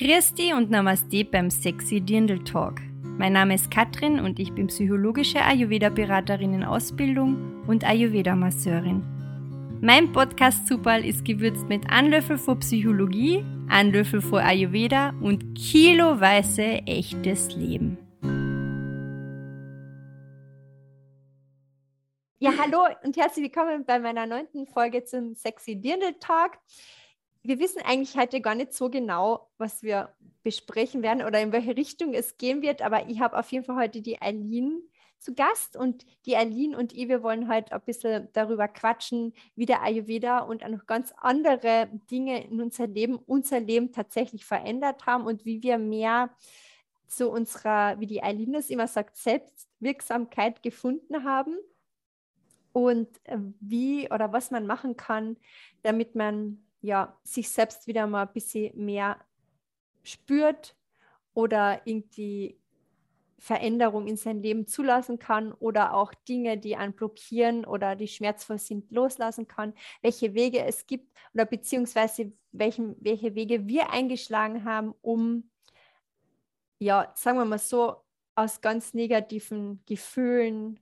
Dich und Namaste beim Sexy Dirndl Talk. Mein Name ist Katrin und ich bin psychologische Ayurveda-Beraterin in Ausbildung und Ayurveda-Masseurin. Mein Podcast Zupal ist gewürzt mit Anlöffel vor Psychologie, Anlöffel vor Ayurveda und kiloweise echtes Leben. Ja, hallo und herzlich willkommen bei meiner neunten Folge zum Sexy Dirndl Talk wir wissen eigentlich heute gar nicht so genau, was wir besprechen werden oder in welche Richtung es gehen wird, aber ich habe auf jeden Fall heute die Eileen zu Gast und die Eileen und ich, wir wollen heute ein bisschen darüber quatschen, wie der Ayurveda und auch noch ganz andere Dinge in unser Leben, unser Leben tatsächlich verändert haben und wie wir mehr zu unserer, wie die Eileen es immer sagt, Selbstwirksamkeit gefunden haben und äh, wie oder was man machen kann, damit man ja, sich selbst wieder mal ein bisschen mehr spürt oder irgendwie Veränderung in sein Leben zulassen kann oder auch Dinge, die einen blockieren oder die schmerzvoll sind, loslassen kann, welche Wege es gibt oder beziehungsweise welchen, welche Wege wir eingeschlagen haben, um, ja, sagen wir mal so, aus ganz negativen Gefühlen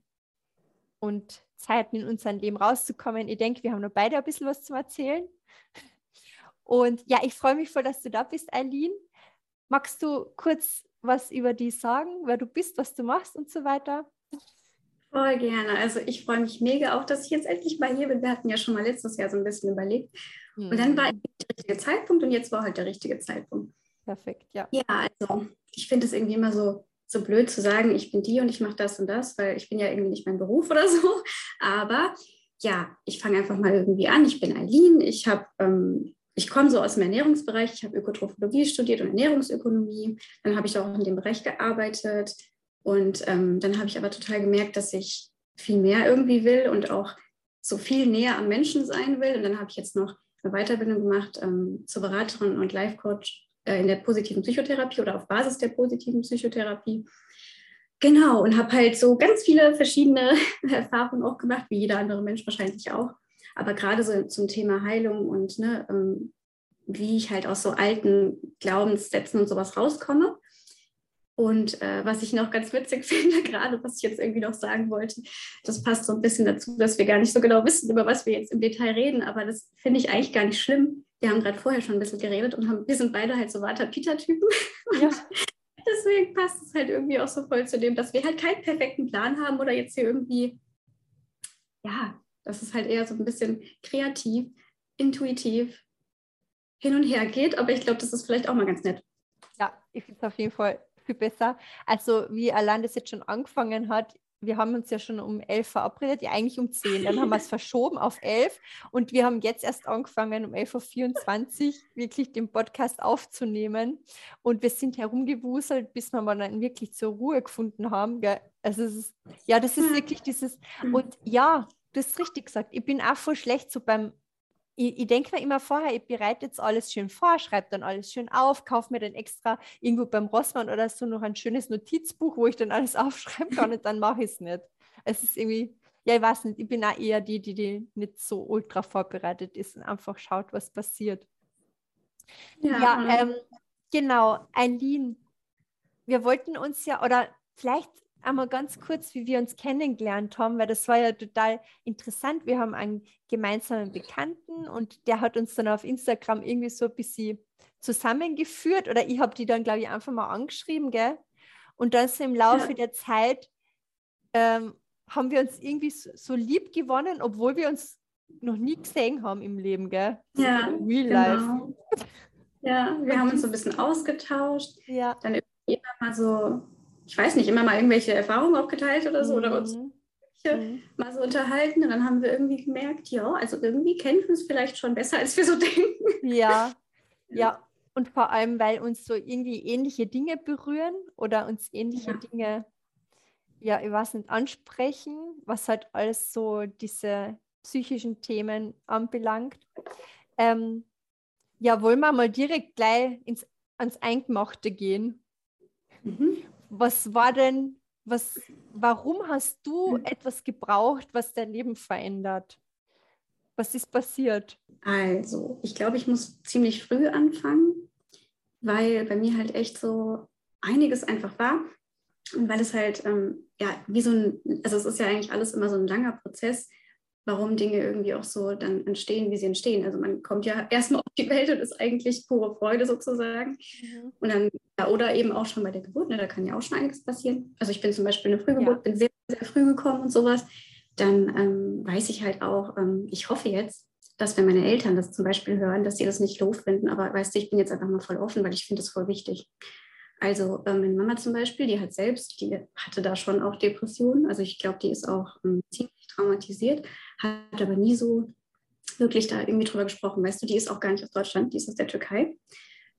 und Zeiten in unserem Leben rauszukommen. Ich denke, wir haben noch beide ein bisschen was zu erzählen. Und ja, ich freue mich voll, dass du da bist, Eileen. Magst du kurz was über die sagen, wer du bist, was du machst und so weiter? Voll gerne. Also ich freue mich mega auch, dass ich jetzt endlich mal hier bin. Wir hatten ja schon mal letztes Jahr so ein bisschen überlegt. Mhm. Und dann mhm. war der richtige Zeitpunkt und jetzt war halt der richtige Zeitpunkt. Perfekt, ja. Ja, also ich finde es irgendwie immer so, so blöd zu sagen, ich bin die und ich mache das und das, weil ich bin ja irgendwie nicht mein Beruf oder so. Aber ja, ich fange einfach mal irgendwie an. Ich bin Eileen. Ich habe ähm, ich komme so aus dem Ernährungsbereich, ich habe Ökotrophologie studiert und Ernährungsökonomie. Dann habe ich auch in dem Bereich gearbeitet. Und ähm, dann habe ich aber total gemerkt, dass ich viel mehr irgendwie will und auch so viel näher am Menschen sein will. Und dann habe ich jetzt noch eine Weiterbildung gemacht ähm, zur Beraterin und Life Coach äh, in der positiven Psychotherapie oder auf Basis der positiven Psychotherapie. Genau, und habe halt so ganz viele verschiedene Erfahrungen auch gemacht, wie jeder andere Mensch wahrscheinlich auch. Aber gerade so zum Thema Heilung und ne, ähm, wie ich halt aus so alten Glaubenssätzen und sowas rauskomme. Und äh, was ich noch ganz witzig finde, gerade was ich jetzt irgendwie noch sagen wollte, das passt so ein bisschen dazu, dass wir gar nicht so genau wissen, über was wir jetzt im Detail reden, aber das finde ich eigentlich gar nicht schlimm. Wir haben gerade vorher schon ein bisschen geredet und haben, wir sind beide halt so Vata-Pita-Typen. Ja. deswegen passt es halt irgendwie auch so voll zu dem, dass wir halt keinen perfekten Plan haben oder jetzt hier irgendwie, ja, dass es halt eher so ein bisschen kreativ, intuitiv hin und her geht. Aber ich glaube, das ist vielleicht auch mal ganz nett. Ja, ich finde es auf jeden Fall viel besser. Also wie allein das jetzt schon angefangen hat, wir haben uns ja schon um elf verabredet, ja eigentlich um zehn. Dann haben wir es verschoben auf elf und wir haben jetzt erst angefangen, um 11.24 Uhr wirklich den Podcast aufzunehmen. Und wir sind herumgewuselt, bis wir mal dann wirklich zur Ruhe gefunden haben. Also ist, ja, das ist wirklich dieses, und ja, du hast richtig gesagt, ich bin auch voll schlecht so beim, ich, ich denke mir immer vorher, ich bereite jetzt alles schön vor, schreibe dann alles schön auf, kaufe mir dann extra irgendwo beim Rossmann oder so noch ein schönes Notizbuch, wo ich dann alles aufschreiben kann und dann mache ich es nicht. Es ist irgendwie, ja, ich weiß nicht, ich bin auch eher die, die, die nicht so ultra vorbereitet ist und einfach schaut, was passiert. Ja, ja ähm, genau, Eileen, wir wollten uns ja, oder vielleicht einmal ganz kurz, wie wir uns kennengelernt haben, weil das war ja total interessant. Wir haben einen gemeinsamen Bekannten und der hat uns dann auf Instagram irgendwie so ein bisschen zusammengeführt oder ich habe die dann, glaube ich, einfach mal angeschrieben, gell? Und dann so im Laufe ja. der Zeit ähm, haben wir uns irgendwie so, so, lieb gewonnen, obwohl wir uns noch nie gesehen haben im Leben, gell? Ja, Real genau. Life. Ja, wir haben uns so ein bisschen ausgetauscht. Ja. Dann immer mal so ich weiß nicht, immer mal irgendwelche Erfahrungen auch geteilt oder so mhm. oder uns mhm. mal so unterhalten und dann haben wir irgendwie gemerkt, ja, also irgendwie kennen wir es vielleicht schon besser, als wir so denken. Ja, ja. Und vor allem, weil uns so irgendwie ähnliche Dinge berühren oder uns ähnliche ja. Dinge, ja, ich weiß nicht, ansprechen, was halt alles so diese psychischen Themen anbelangt. Ähm, ja, wollen wir mal direkt gleich ins, ans Eingemachte gehen. Mhm was war denn, was, warum hast du etwas gebraucht, was dein Leben verändert? Was ist passiert? Also, ich glaube, ich muss ziemlich früh anfangen. weil bei mir halt echt so einiges einfach war. Und weil es halt, ähm, ja, wie so ein, also es ist ja eigentlich alles immer so ein langer Prozess, warum Dinge irgendwie auch so dann entstehen, wie sie entstehen. Also man kommt ja erstmal auf die Welt und ist eigentlich pure Freude sozusagen. Mhm. Und dann, ja, oder eben auch schon bei der Geburt, ne, da kann ja auch schon einiges passieren. Also ich bin zum Beispiel eine Frühgeburt, ja. bin sehr, sehr früh gekommen und sowas. Dann ähm, weiß ich halt auch, ähm, ich hoffe jetzt, dass wenn meine Eltern das zum Beispiel hören, dass sie das nicht doof finden. Aber weißt du, ich bin jetzt einfach mal voll offen, weil ich finde das voll wichtig. Also äh, meine Mama zum Beispiel, die hat selbst, die hatte da schon auch Depressionen. Also ich glaube, die ist auch ähm, ziemlich traumatisiert, hat aber nie so wirklich da irgendwie drüber gesprochen. Weißt du, die ist auch gar nicht aus Deutschland, die ist aus der Türkei.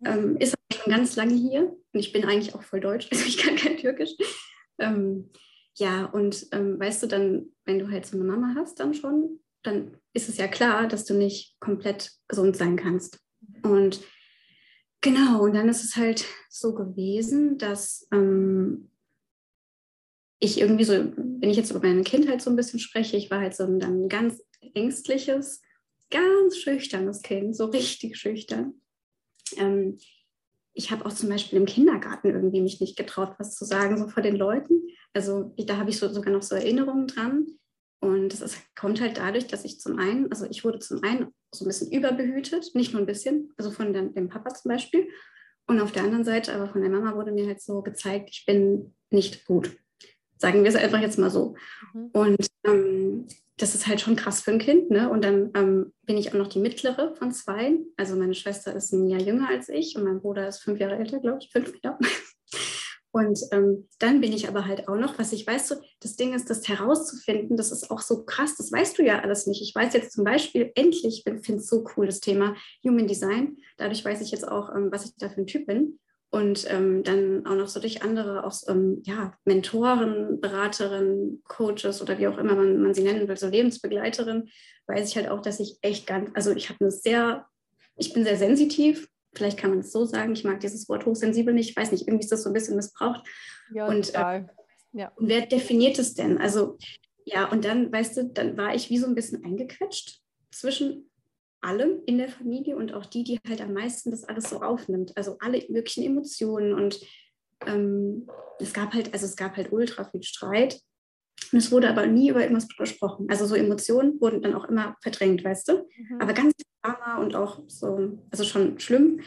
Ähm, ist aber schon ganz lange hier und ich bin eigentlich auch voll deutsch, also ich kann kein Türkisch. Ähm, ja, und ähm, weißt du, dann, wenn du halt so eine Mama hast, dann schon, dann ist es ja klar, dass du nicht komplett gesund sein kannst. Und Genau, und dann ist es halt so gewesen, dass ähm, ich irgendwie so, wenn ich jetzt über meine Kindheit so ein bisschen spreche, ich war halt so ein dann ganz ängstliches, ganz schüchternes Kind, so richtig schüchtern. Ähm, ich habe auch zum Beispiel im Kindergarten irgendwie mich nicht getraut, was zu sagen, so vor den Leuten. Also da habe ich so, sogar noch so Erinnerungen dran. Und das ist, kommt halt dadurch, dass ich zum einen, also ich wurde zum einen so ein bisschen überbehütet, nicht nur ein bisschen, also von dem, dem Papa zum Beispiel. Und auf der anderen Seite, aber von der Mama wurde mir halt so gezeigt, ich bin nicht gut. Sagen wir es einfach jetzt mal so. Mhm. Und ähm, das ist halt schon krass für ein Kind. Ne? Und dann ähm, bin ich auch noch die mittlere von zwei. Also meine Schwester ist ein Jahr jünger als ich und mein Bruder ist fünf Jahre älter, glaube ich, fünf Jahre. Und ähm, dann bin ich aber halt auch noch, was ich weiß, so, das Ding ist, das herauszufinden, das ist auch so krass, das weißt du ja alles nicht. Ich weiß jetzt zum Beispiel, endlich, ich finde es so cool, das Thema Human Design. Dadurch weiß ich jetzt auch, ähm, was ich da für ein Typ bin. Und ähm, dann auch noch so durch andere, auch ähm, ja, Mentoren, Beraterinnen, Coaches oder wie auch immer man, man sie nennen will, so Lebensbegleiterin, weiß ich halt auch, dass ich echt ganz, also ich habe eine sehr, ich bin sehr sensitiv, vielleicht kann man es so sagen, ich mag dieses Wort hochsensibel nicht, ich weiß nicht, irgendwie ist das so ein bisschen missbraucht. Ja, und, äh, ja. und wer definiert es denn? Also ja, und dann, weißt du, dann war ich wie so ein bisschen eingequetscht zwischen allem in der Familie und auch die, die halt am meisten das alles so aufnimmt. Also alle möglichen Emotionen und ähm, es gab halt, also es gab halt ultra viel Streit. Und es wurde aber nie über irgendwas gesprochen. Also so Emotionen wurden dann auch immer verdrängt, weißt du? Mhm. Aber ganz Drama und auch so, also schon schlimm.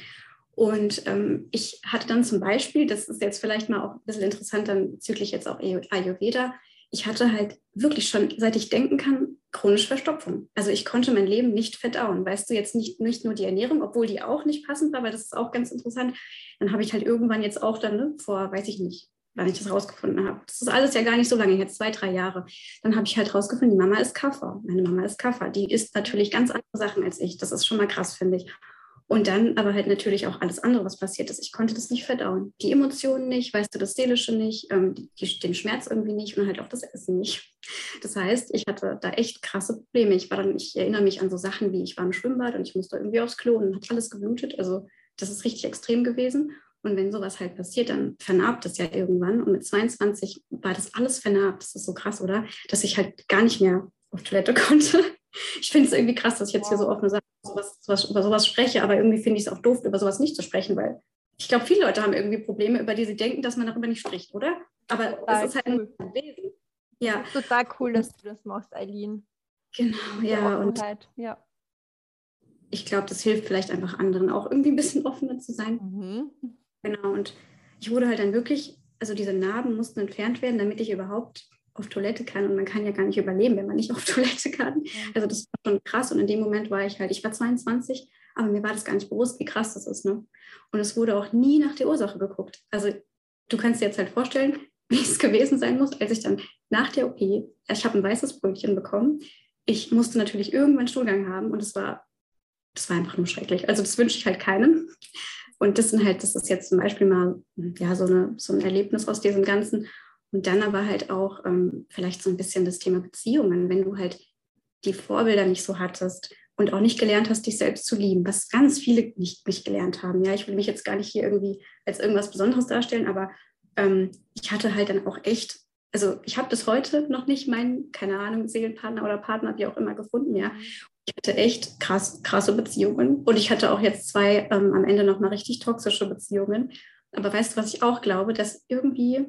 Und ähm, ich hatte dann zum Beispiel, das ist jetzt vielleicht mal auch ein bisschen interessant, dann bezüglich jetzt auch Ayurveda, ich hatte halt wirklich schon, seit ich denken kann, chronische Verstopfung. Also ich konnte mein Leben nicht verdauen. Weißt du, jetzt nicht, nicht nur die Ernährung, obwohl die auch nicht passend war, weil das ist auch ganz interessant. Dann habe ich halt irgendwann jetzt auch dann, ne, vor, weiß ich nicht, wann ich das rausgefunden habe. Das ist alles ja gar nicht so lange, jetzt zwei, drei Jahre. Dann habe ich halt rausgefunden, die Mama ist Kaffer. Meine Mama ist Kaffer. Die isst natürlich ganz andere Sachen als ich. Das ist schon mal krass, finde ich. Und dann aber halt natürlich auch alles andere, was passiert ist. Ich konnte das nicht verdauen. Die Emotionen nicht, weißt du, das Seelische nicht, ähm, die, den Schmerz irgendwie nicht und halt auch das Essen nicht. Das heißt, ich hatte da echt krasse Probleme. Ich war dann, ich erinnere mich an so Sachen wie, ich war im Schwimmbad und ich musste irgendwie aufs Klo und hat alles geblutet. Also das ist richtig extrem gewesen. Und wenn sowas halt passiert, dann vernarbt es ja irgendwann. Und mit 22 war das alles vernarbt. Das ist so krass, oder? Dass ich halt gar nicht mehr auf Toilette konnte. Ich finde es irgendwie krass, dass ich jetzt hier so offen sage, sowas, sowas, über sowas spreche, aber irgendwie finde ich es auch doof, über sowas nicht zu sprechen, weil ich glaube, viele Leute haben irgendwie Probleme, über die sie denken, dass man darüber nicht spricht, oder? Aber es ist halt cool. ein Wesen. Ja. total cool, dass du das machst, Eileen. Genau, ja. Und ja. ich glaube, das hilft vielleicht einfach anderen auch irgendwie ein bisschen offener zu sein. Mhm. Genau, und ich wurde halt dann wirklich, also diese Narben mussten entfernt werden, damit ich überhaupt auf Toilette kann. Und man kann ja gar nicht überleben, wenn man nicht auf Toilette kann. Also das war schon krass. Und in dem Moment war ich halt, ich war 22, aber mir war das gar nicht bewusst, wie krass das ist. Ne? Und es wurde auch nie nach der Ursache geguckt. Also du kannst dir jetzt halt vorstellen, wie es gewesen sein muss, als ich dann nach der OP, ich habe ein weißes Brötchen bekommen. Ich musste natürlich irgendwann Stuhlgang haben und es war, das war einfach nur schrecklich. Also das wünsche ich halt keinem. Und das sind halt, das ist jetzt zum Beispiel mal ja, so, eine, so ein Erlebnis aus diesem Ganzen. Und dann aber halt auch ähm, vielleicht so ein bisschen das Thema Beziehungen, wenn du halt die Vorbilder nicht so hattest und auch nicht gelernt hast, dich selbst zu lieben, was ganz viele nicht, nicht gelernt haben. Ja, ich will mich jetzt gar nicht hier irgendwie als irgendwas Besonderes darstellen, aber ähm, ich hatte halt dann auch echt, also ich habe bis heute noch nicht meinen, keine Ahnung, Seelenpartner oder Partner, wie auch immer, gefunden, ja. ich hatte echt krass, krasse Beziehungen. Und ich hatte auch jetzt zwei ähm, am Ende nochmal richtig toxische Beziehungen. Aber weißt du, was ich auch glaube, dass irgendwie,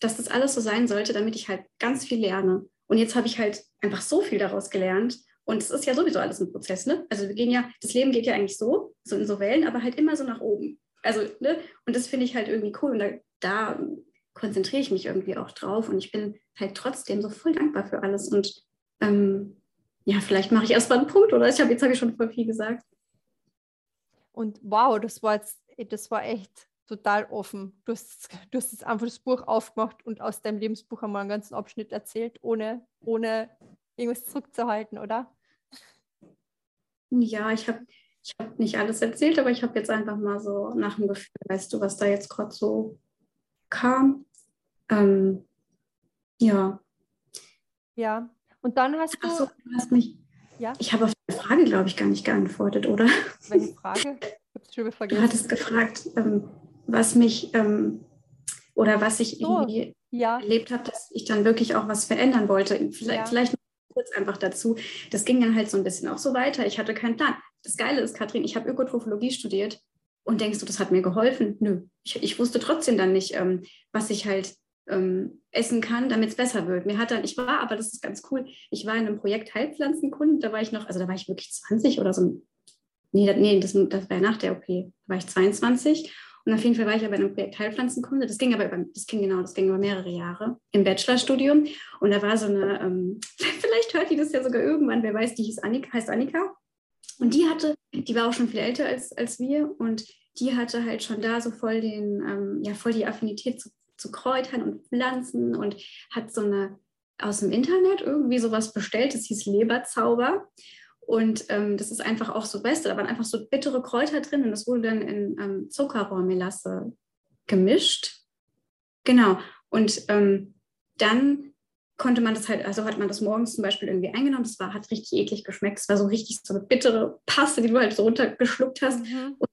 dass das alles so sein sollte, damit ich halt ganz viel lerne. Und jetzt habe ich halt einfach so viel daraus gelernt. Und es ist ja sowieso alles ein Prozess, ne? Also wir gehen ja, das Leben geht ja eigentlich so, so in so Wellen, aber halt immer so nach oben. Also, ne? Und das finde ich halt irgendwie cool. Und da, da konzentriere ich mich irgendwie auch drauf. Und ich bin halt trotzdem so voll dankbar für alles. Und ähm, ja, vielleicht mache ich erstmal einen Punkt, oder? Ich habe jetzt habe ich schon voll viel gesagt. Und wow, das war jetzt, das war echt total offen. Du hast, du hast jetzt einfach das Buch aufgemacht und aus deinem Lebensbuch einmal einen ganzen Abschnitt erzählt, ohne, ohne irgendwas zurückzuhalten, oder? Ja, ich habe ich hab nicht alles erzählt, aber ich habe jetzt einfach mal so nach dem Gefühl, weißt du, was da jetzt gerade so kam. Ähm, ja. Ja, und dann hast du. Achso, du hast mich. Ja? Ich habe auf die Frage, glaube ich, gar nicht geantwortet, oder? Welche Frage? Ich schon vergessen. Du hattest gefragt, ähm, was mich ähm, oder was ich so, irgendwie ja. erlebt habe, dass ich dann wirklich auch was verändern wollte. Vielleicht, ja. vielleicht kurz einfach dazu. Das ging dann halt so ein bisschen auch so weiter. Ich hatte keinen Plan. Das Geile ist, Katrin, ich habe Ökotrophologie studiert und denkst du, das hat mir geholfen? Nö. Ich, ich wusste trotzdem dann nicht, ähm, was ich halt ähm, essen kann, damit es besser wird. Mir hat dann, ich war, aber das ist ganz cool, ich war in einem Projekt Heilpflanzenkunden, da war ich noch, also da war ich wirklich 20 oder so. Nee, nee das, das war ja nach der OP, da war ich 22. Und auf jeden Fall war ich aber in einem Projekt Heilpflanzenkunde. Das ging aber über, das ging genau, das ging über mehrere Jahre im Bachelorstudium. Und da war so eine, ähm, vielleicht hört die das ja sogar irgendwann, wer weiß, die hieß Annika, heißt Annika. Und die hatte, die war auch schon viel älter als, als wir und die hatte halt schon da so voll den, ähm, ja, voll die Affinität zu zu Kräutern und Pflanzen und hat so eine aus dem Internet irgendwie sowas bestellt, das hieß Leberzauber. Und ähm, das ist einfach auch so beste. Da waren einfach so bittere Kräuter drin und das wurde dann in ähm, Zuckerrohrmelasse gemischt. Genau. Und ähm, dann konnte man das halt, also hat man das morgens zum Beispiel irgendwie eingenommen. Das war, hat richtig eklig geschmeckt. Es war so richtig so eine bittere Paste, die du halt so runtergeschluckt hast. Mhm. Und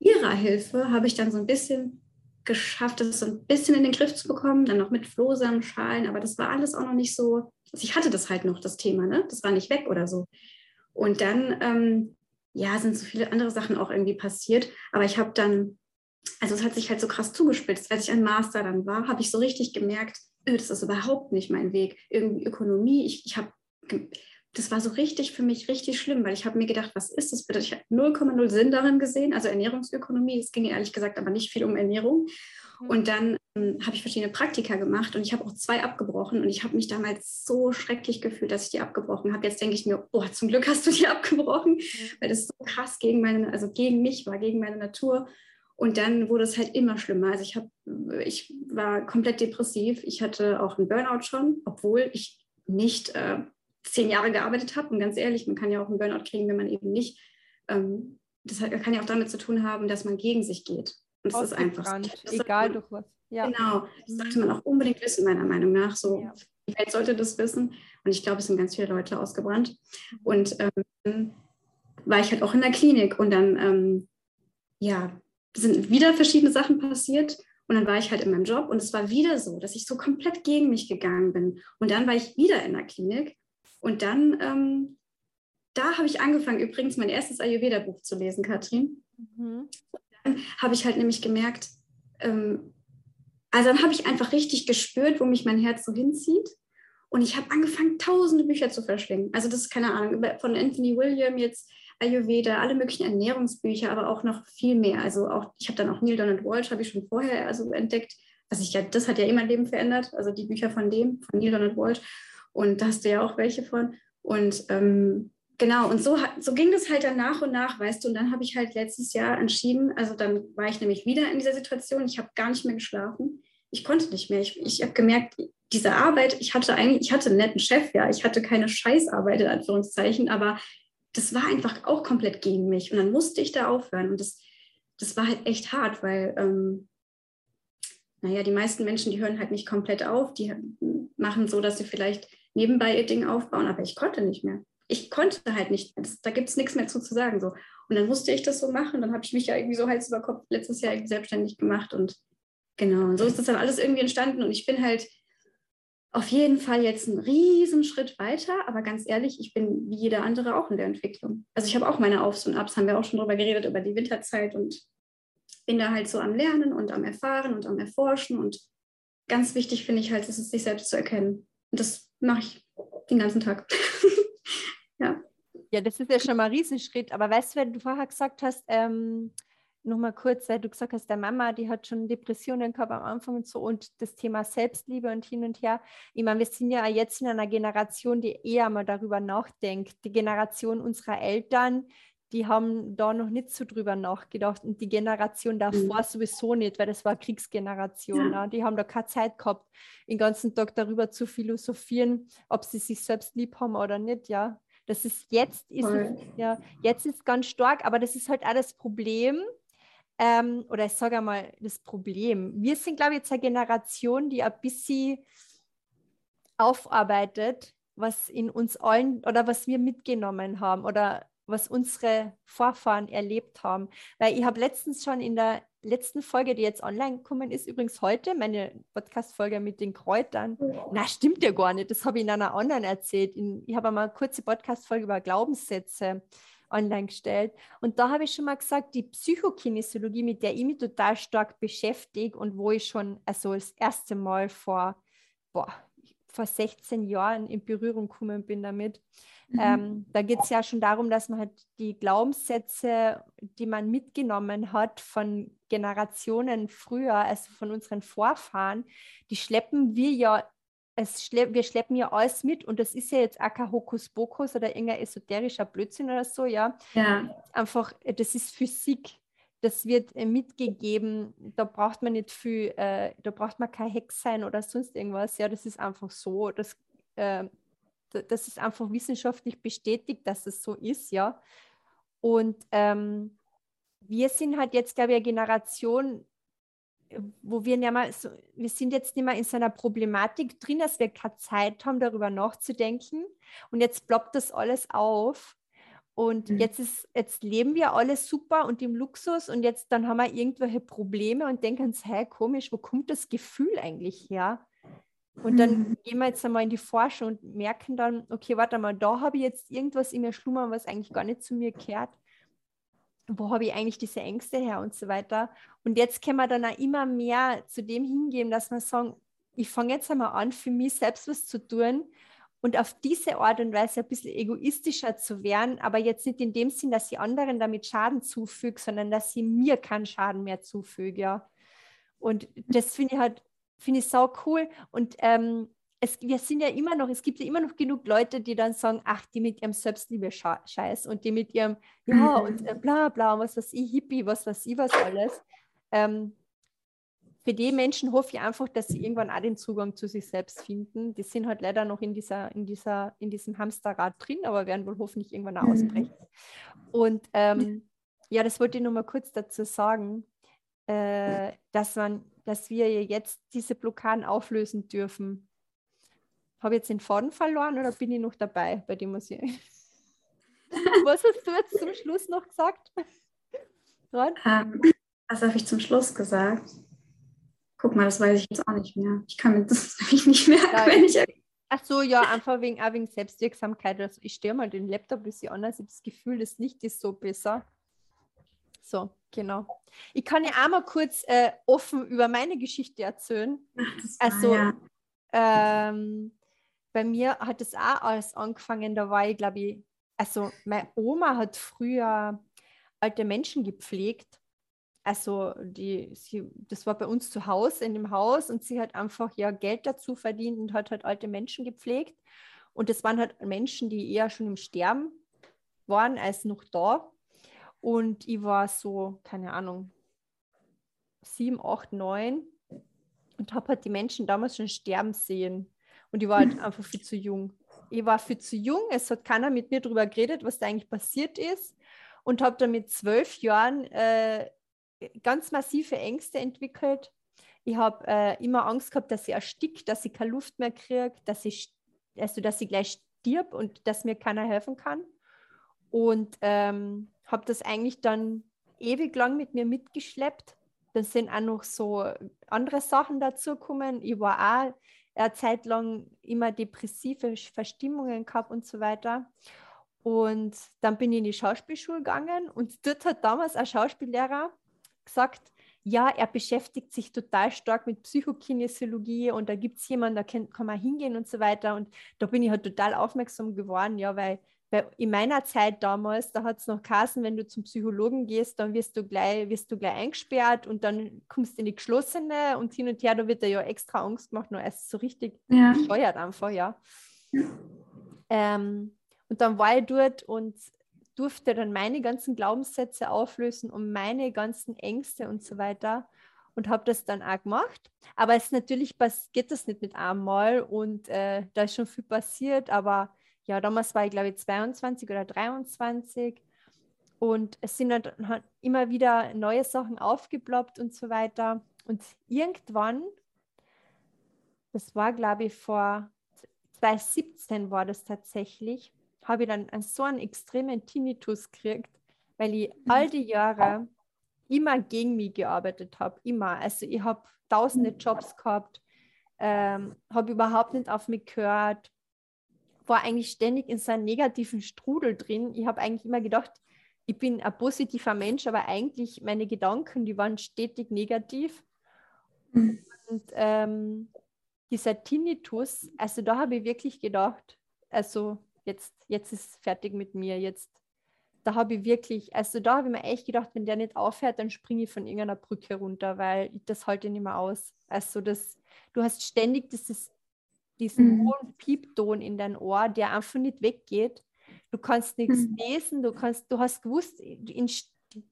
mit ihrer Hilfe habe ich dann so ein bisschen geschafft, das so ein bisschen in den Griff zu bekommen, dann noch mit Flohsamenschalen, aber das war alles auch noch nicht so, also ich hatte das halt noch, das Thema, ne? Das war nicht weg oder so. Und dann, ähm, ja, sind so viele andere Sachen auch irgendwie passiert, aber ich habe dann, also es hat sich halt so krass zugespitzt. Als ich ein Master dann war, habe ich so richtig gemerkt, öh, das ist überhaupt nicht mein Weg. Irgendwie Ökonomie, ich, ich habe das war so richtig für mich richtig schlimm, weil ich habe mir gedacht, was ist das bitte? Ich habe 0,0 Sinn darin gesehen, also Ernährungsökonomie. Es ging ehrlich gesagt aber nicht viel um Ernährung. Mhm. Und dann habe ich verschiedene Praktika gemacht und ich habe auch zwei abgebrochen und ich habe mich damals so schrecklich gefühlt, dass ich die abgebrochen habe. Jetzt denke ich mir, oh, zum Glück hast du die abgebrochen, weil das so krass gegen meine, also gegen mich war, gegen meine Natur. Und dann wurde es halt immer schlimmer. Also ich, hab, ich war komplett depressiv. Ich hatte auch einen Burnout schon, obwohl ich nicht äh, zehn Jahre gearbeitet habe. Und ganz ehrlich, man kann ja auch einen Burnout kriegen, wenn man eben nicht. Ähm, das kann ja auch damit zu tun haben, dass man gegen sich geht. Und das ist einfach. Egal durch was. Ja. Genau, das sollte man auch unbedingt wissen, meiner Meinung nach. So, ja. Die Welt sollte das wissen. Und ich glaube, es sind ganz viele Leute ausgebrannt. Mhm. Und ähm, war ich halt auch in der Klinik und dann, ähm, ja, sind wieder verschiedene Sachen passiert. Und dann war ich halt in meinem Job und es war wieder so, dass ich so komplett gegen mich gegangen bin. Und dann war ich wieder in der Klinik und dann, ähm, da habe ich angefangen, übrigens mein erstes Ayurveda-Buch zu lesen, Katrin. Mhm. Dann habe ich halt nämlich gemerkt, ähm, also dann habe ich einfach richtig gespürt, wo mich mein Herz so hinzieht. Und ich habe angefangen, tausende Bücher zu verschlingen. Also das ist keine Ahnung, von Anthony William jetzt Ayurveda, alle möglichen Ernährungsbücher, aber auch noch viel mehr. Also auch, ich habe dann auch Neil Donald Walsh, habe ich schon vorher also entdeckt. Also ich das hat ja immer mein Leben verändert, also die Bücher von dem, von Neil Donald Walsh. Und da hast du ja auch welche von. Und ähm, genau, und so, so ging das halt dann nach und nach, weißt du. Und dann habe ich halt letztes Jahr entschieden, also dann war ich nämlich wieder in dieser Situation, ich habe gar nicht mehr geschlafen. Ich konnte nicht mehr. Ich, ich habe gemerkt, diese Arbeit, ich hatte eigentlich, ich hatte einen netten Chef, ja, ich hatte keine Scheißarbeit in Anführungszeichen, aber das war einfach auch komplett gegen mich. Und dann musste ich da aufhören. Und das, das war halt echt hart, weil, ähm, naja, die meisten Menschen, die hören halt nicht komplett auf, die machen so, dass sie vielleicht nebenbei ihr Ding aufbauen, aber ich konnte nicht mehr. Ich konnte halt nicht da gibt es nichts mehr zu, zu sagen. So. Und dann musste ich das so machen. Dann habe ich mich ja irgendwie so Hals über Kopf letztes Jahr selbstständig gemacht. Und genau, und so ist das dann alles irgendwie entstanden. Und ich bin halt auf jeden Fall jetzt einen riesen Schritt weiter, aber ganz ehrlich, ich bin wie jeder andere auch in der Entwicklung. Also ich habe auch meine Aufs und Abs, haben wir auch schon drüber geredet, über die Winterzeit und bin da halt so am Lernen und am Erfahren und am Erforschen und ganz wichtig finde ich halt, ist es sich selbst zu erkennen. Und das mache ich den ganzen Tag. ja. Das ist ja schon mal ein Riesenschritt. Aber weißt du, wenn du vorher gesagt hast, ähm, nochmal kurz, weil du gesagt hast, der Mama, die hat schon Depressionen gehabt am Anfang und so und das Thema Selbstliebe und hin und her. Ich meine, wir sind ja jetzt in einer Generation, die eher mal darüber nachdenkt. Die Generation unserer Eltern, die haben da noch nicht so drüber nachgedacht und die Generation davor mhm. sowieso nicht, weil das war Kriegsgeneration. Ja. Ne? Die haben da keine Zeit gehabt, den ganzen Tag darüber zu philosophieren, ob sie sich selbst lieb haben oder nicht, ja. Das ist jetzt, ist es, ja, jetzt ist ganz stark, aber das ist halt auch das Problem, ähm, oder ich sage einmal das Problem. Wir sind, glaube ich, jetzt eine Generation, die ein bisschen aufarbeitet, was in uns allen oder was wir mitgenommen haben oder was unsere Vorfahren erlebt haben. Weil ich habe letztens schon in der letzten Folge, die jetzt online gekommen ist, übrigens heute, meine Podcast-Folge mit den Kräutern. Na, stimmt ja gar nicht. Das habe ich in einer anderen erzählt. ich habe einmal eine kurze Podcast-Folge über Glaubenssätze online gestellt. Und da habe ich schon mal gesagt, die Psychokinesiologie, mit der ich mich total stark beschäftige und wo ich schon also das erste Mal vor, boah, vor 16 Jahren in Berührung gekommen bin damit. Mhm. Ähm, da geht es ja schon darum, dass man halt die Glaubenssätze, die man mitgenommen hat von Generationen früher, also von unseren Vorfahren, die schleppen wir ja es schle wir schleppen ja alles mit und das ist ja jetzt auch kein Hokuspokus oder irgendein esoterischer Blödsinn oder so, ja. ja. Einfach, das ist Physik. Das wird äh, mitgegeben, da braucht man nicht viel, äh, da braucht man kein Hex sein oder sonst irgendwas. Ja, das ist einfach so. Das, äh, das ist einfach wissenschaftlich bestätigt, dass es so ist, ja. Und ähm, wir sind halt jetzt, glaube ich, eine Generation, wo wir ja mal so, wir sind jetzt nicht mehr in so einer Problematik drin, dass wir keine Zeit haben, darüber nachzudenken. Und jetzt ploppt das alles auf. Und mhm. jetzt ist, jetzt leben wir alle super und im Luxus und jetzt dann haben wir irgendwelche Probleme und denken uns, hey, komisch, wo kommt das Gefühl eigentlich her? Und dann mhm. gehen wir jetzt einmal in die Forschung und merken dann, okay, warte mal, da habe ich jetzt irgendwas in mir schlummern, was eigentlich gar nicht zu mir gehört wo habe ich eigentlich diese Ängste her und so weiter. Und jetzt können wir dann auch immer mehr zu dem hingehen, dass wir sagen, ich fange jetzt einmal an, für mich selbst was zu tun und auf diese Art und Weise ein bisschen egoistischer zu werden, aber jetzt nicht in dem Sinn, dass ich anderen damit Schaden zufüge, sondern dass sie mir keinen Schaden mehr zufüge, ja. Und das finde ich halt, finde ich sau cool. Und ähm, es, wir sind ja immer noch, es gibt ja immer noch genug Leute, die dann sagen, ach, die mit ihrem Selbstliebe-Scheiß und die mit ihrem, ja, und äh, bla bla, was weiß ich, Hippie, was weiß ich, was alles. Ähm, für die Menschen hoffe ich einfach, dass sie irgendwann auch den Zugang zu sich selbst finden. Die sind halt leider noch in, dieser, in, dieser, in diesem Hamsterrad drin, aber werden wohl hoffentlich irgendwann auch mhm. ausbrechen. Und ähm, ja, das wollte ich nur mal kurz dazu sagen, äh, dass, man, dass wir jetzt diese Blockaden auflösen dürfen habe ich jetzt den Faden verloren oder bin ich noch dabei bei dem Museum? Was hast du jetzt zum Schluss noch gesagt? Ähm, was habe ich zum Schluss gesagt? Guck mal, das weiß ich jetzt auch nicht mehr. Ich kann mir das nämlich nicht merken, ja, wenn ich. Ach so, ja, einfach wegen, auch wegen Selbstwirksamkeit. Also ich stehe mal den Laptop ein bisschen anders. Ich habe das Gefühl, das Licht ist so besser. So, genau. Ich kann ja auch mal kurz äh, offen über meine Geschichte erzählen. Ach, also, ja. ähm, bei mir hat es auch alles angefangen, da war ich, glaube ich, also meine Oma hat früher alte Menschen gepflegt. Also die, sie, das war bei uns zu Hause in dem Haus und sie hat einfach ja Geld dazu verdient und hat halt alte Menschen gepflegt. Und das waren halt Menschen, die eher schon im Sterben waren als noch da. Und ich war so, keine Ahnung, sieben, acht, neun und habe halt die Menschen damals schon sterben sehen. Und ich war halt einfach viel zu jung. Ich war viel zu jung, es hat keiner mit mir darüber geredet, was da eigentlich passiert ist. Und habe dann mit zwölf Jahren äh, ganz massive Ängste entwickelt. Ich habe äh, immer Angst gehabt, dass ich erstickt, dass ich keine Luft mehr kriege, dass ich, also, dass ich gleich stirb und dass mir keiner helfen kann. Und ähm, habe das eigentlich dann ewig lang mit mir mitgeschleppt. Dann sind auch noch so andere Sachen dazu gekommen. Ich war auch eine Zeit lang immer depressive Verstimmungen gehabt und so weiter. Und dann bin ich in die Schauspielschule gegangen und dort hat damals ein Schauspiellehrer gesagt, ja, er beschäftigt sich total stark mit Psychokinesiologie und da gibt es jemanden, da kann, kann man hingehen und so weiter. Und da bin ich halt total aufmerksam geworden, ja, weil, in meiner Zeit damals, da hat es noch Kassen, wenn du zum Psychologen gehst, dann wirst du gleich, wirst du gleich eingesperrt und dann kommst du in die geschlossene und hin und her, da wird dir ja extra Angst gemacht, nur erst so richtig ja. steuert einfach, ja. ja. Ähm, und dann war ich dort und durfte dann meine ganzen Glaubenssätze auflösen und meine ganzen Ängste und so weiter und habe das dann auch gemacht. Aber es natürlich geht das nicht mit einmal und äh, da ist schon viel passiert. Aber ja, damals war ich glaube ich 22 oder 23 und es sind dann immer wieder neue Sachen aufgeploppt und so weiter. Und irgendwann, das war glaube ich vor 2017 war das tatsächlich, habe ich dann so einen extremen Tinnitus gekriegt, weil ich mhm. all die Jahre immer gegen mich gearbeitet habe, immer. Also ich habe tausende mhm. Jobs gehabt, ähm, habe überhaupt nicht auf mich gehört, war eigentlich ständig in so einem negativen Strudel drin. Ich habe eigentlich immer gedacht, ich bin ein positiver Mensch, aber eigentlich meine Gedanken, die waren stetig negativ. Mhm. Und ähm, dieser Tinnitus, also da habe ich wirklich gedacht, also jetzt, jetzt ist fertig mit mir, jetzt, da habe ich wirklich, also da habe ich mir echt gedacht, wenn der nicht aufhört, dann springe ich von irgendeiner Brücke runter, weil ich das halte nicht mehr aus. Also das, du hast ständig dieses, diesen mhm. hohen Piepton in dein Ohr, der einfach nicht weggeht. Du kannst nichts mhm. lesen, du kannst, du hast gewusst, in,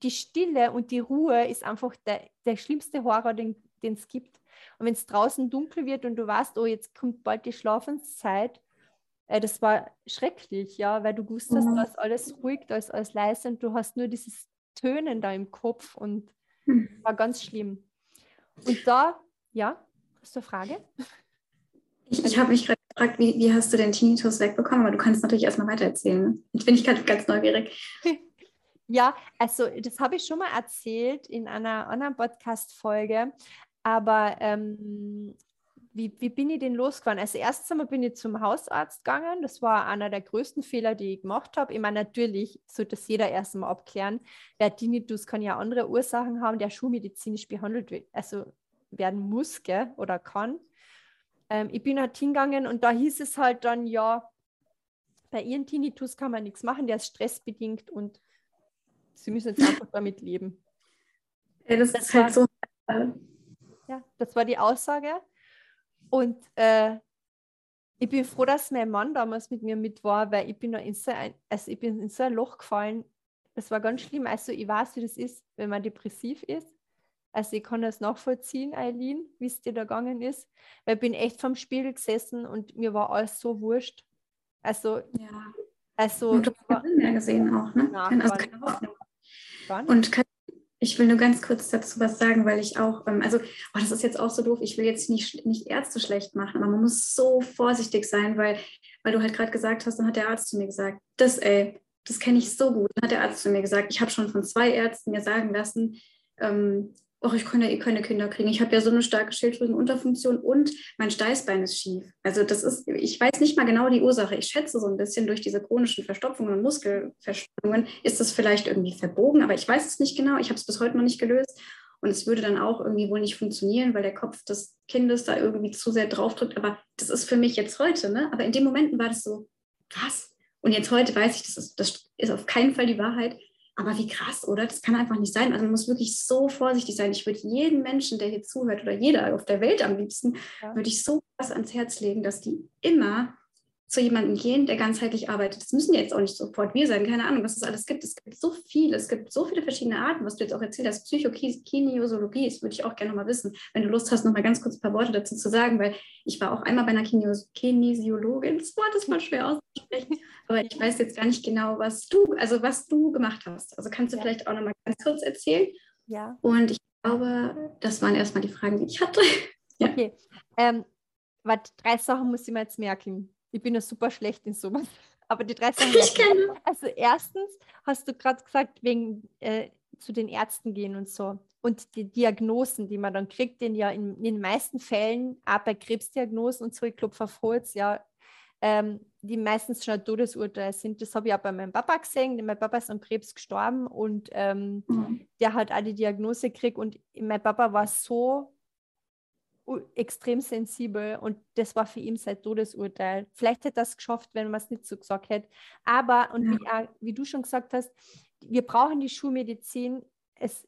die Stille und die Ruhe ist einfach der, der schlimmste Horror, den es gibt. Und wenn es draußen dunkel wird und du weißt, oh, jetzt kommt bald die Schlafenszeit, äh, das war schrecklich, ja, weil du wusstest, mhm. da ist alles ruhig, da ist alles leise und du hast nur dieses Tönen da im Kopf und mhm. war ganz schlimm. Und da, ja, hast du eine Frage? Ich, ich habe mich gerade gefragt, wie, wie, hast du den Tinnitus wegbekommen, aber du kannst natürlich erstmal weitererzählen. Jetzt bin ich ganz, ganz neugierig. Ja, also das habe ich schon mal erzählt in einer anderen Podcast-Folge, aber ähm, wie, wie bin ich denn losgefahren? Also erstens einmal bin ich zum Hausarzt gegangen. Das war einer der größten Fehler, die ich gemacht habe. Ich meine, natürlich sollte das jeder erst mal abklären. Wer Tinnitus kann ja andere Ursachen haben, der schulmedizinisch behandelt wird, also werden muss gell, oder kann. Ähm, ich bin halt hingegangen und da hieß es halt dann, ja, bei ihren Tinnitus kann man nichts machen, der ist stressbedingt und sie müssen jetzt einfach damit leben. Ja, das, das ist halt so. Ja, das war die Aussage. Und äh, ich bin froh, dass mein Mann damals mit mir mit war, weil ich bin, in so ein, also ich bin in so ein Loch gefallen. Das war ganz schlimm. Also ich weiß, wie das ist, wenn man depressiv ist. Also ich kann das nachvollziehen, Eileen, wie es dir da gegangen ist. Weil ich bin echt vom Spiegel gesessen und mir war alles so wurscht. Also, ja. also. Und du hast mehr gesehen auch, ne? Na, also, und kann, ich will nur ganz kurz dazu was sagen, weil ich auch, ähm, also, oh, das ist jetzt auch so doof, ich will jetzt nicht, nicht Ärzte schlecht machen, aber man muss so vorsichtig sein, weil, weil du halt gerade gesagt hast, dann hat der Arzt zu mir gesagt, das, ey, das kenne ich so gut. Dann hat der Arzt zu mir gesagt, ich habe schon von zwei Ärzten mir sagen lassen, ähm, oh, ich kann ja eh keine Kinder kriegen. Ich habe ja so eine starke Schilddrüsenunterfunktion und mein Steißbein ist schief. Also das ist, ich weiß nicht mal genau die Ursache. Ich schätze so ein bisschen durch diese chronischen Verstopfungen und Muskelverspannungen ist es vielleicht irgendwie verbogen, aber ich weiß es nicht genau. Ich habe es bis heute noch nicht gelöst. Und es würde dann auch irgendwie wohl nicht funktionieren, weil der Kopf des Kindes da irgendwie zu sehr draufdrückt. Aber das ist für mich jetzt heute, ne? Aber in den Momenten war das so, was? Und jetzt heute weiß ich, das ist, das ist auf keinen Fall die Wahrheit. Aber wie krass, oder? Das kann einfach nicht sein. Also man muss wirklich so vorsichtig sein. Ich würde jeden Menschen, der hier zuhört, oder jeder auf der Welt am liebsten, ja. würde ich so krass ans Herz legen, dass die immer zu jemandem gehen, der ganzheitlich arbeitet. Das müssen jetzt auch nicht sofort wir sein, keine Ahnung, was es alles gibt. Es gibt so viel, es gibt so viele verschiedene Arten, was du jetzt auch erzählt hast. Psychokinesiologie, das würde ich auch gerne noch mal wissen. Wenn du Lust hast, noch mal ganz kurz ein paar Worte dazu zu sagen, weil ich war auch einmal bei einer Kinesiologin. Das Wort ist mal schwer auszusprechen, aber ich weiß jetzt gar nicht genau, was du, also was du gemacht hast. Also kannst du ja. vielleicht auch noch mal ganz kurz erzählen? Ja. Und ich glaube, das waren erstmal die Fragen, die ich hatte. ja. Okay. Ähm, warte, drei Sachen muss ich mir jetzt merken. Ich bin ja super schlecht in sowas. Aber die drei Sachen. Ich kenne. Also erstens hast du gerade gesagt, wegen äh, zu den Ärzten gehen und so. und die Diagnosen, die man dann kriegt, den ja in, in den meisten Fällen, auch bei Krebsdiagnosen und so, ich glaube, Holz, ja, ähm, die meistens schon ein Todesurteil sind. Das habe ich auch bei meinem Papa gesehen. Mein Papa ist an Krebs gestorben und ähm, mhm. der hat auch die Diagnose gekriegt und mein Papa war so extrem sensibel und das war für ihn sein Todesurteil. Vielleicht hätte er es geschafft, wenn man es nicht so gesagt hätte. Aber, und ja. wie, auch, wie, du schon gesagt hast, wir brauchen die Schulmedizin. Es,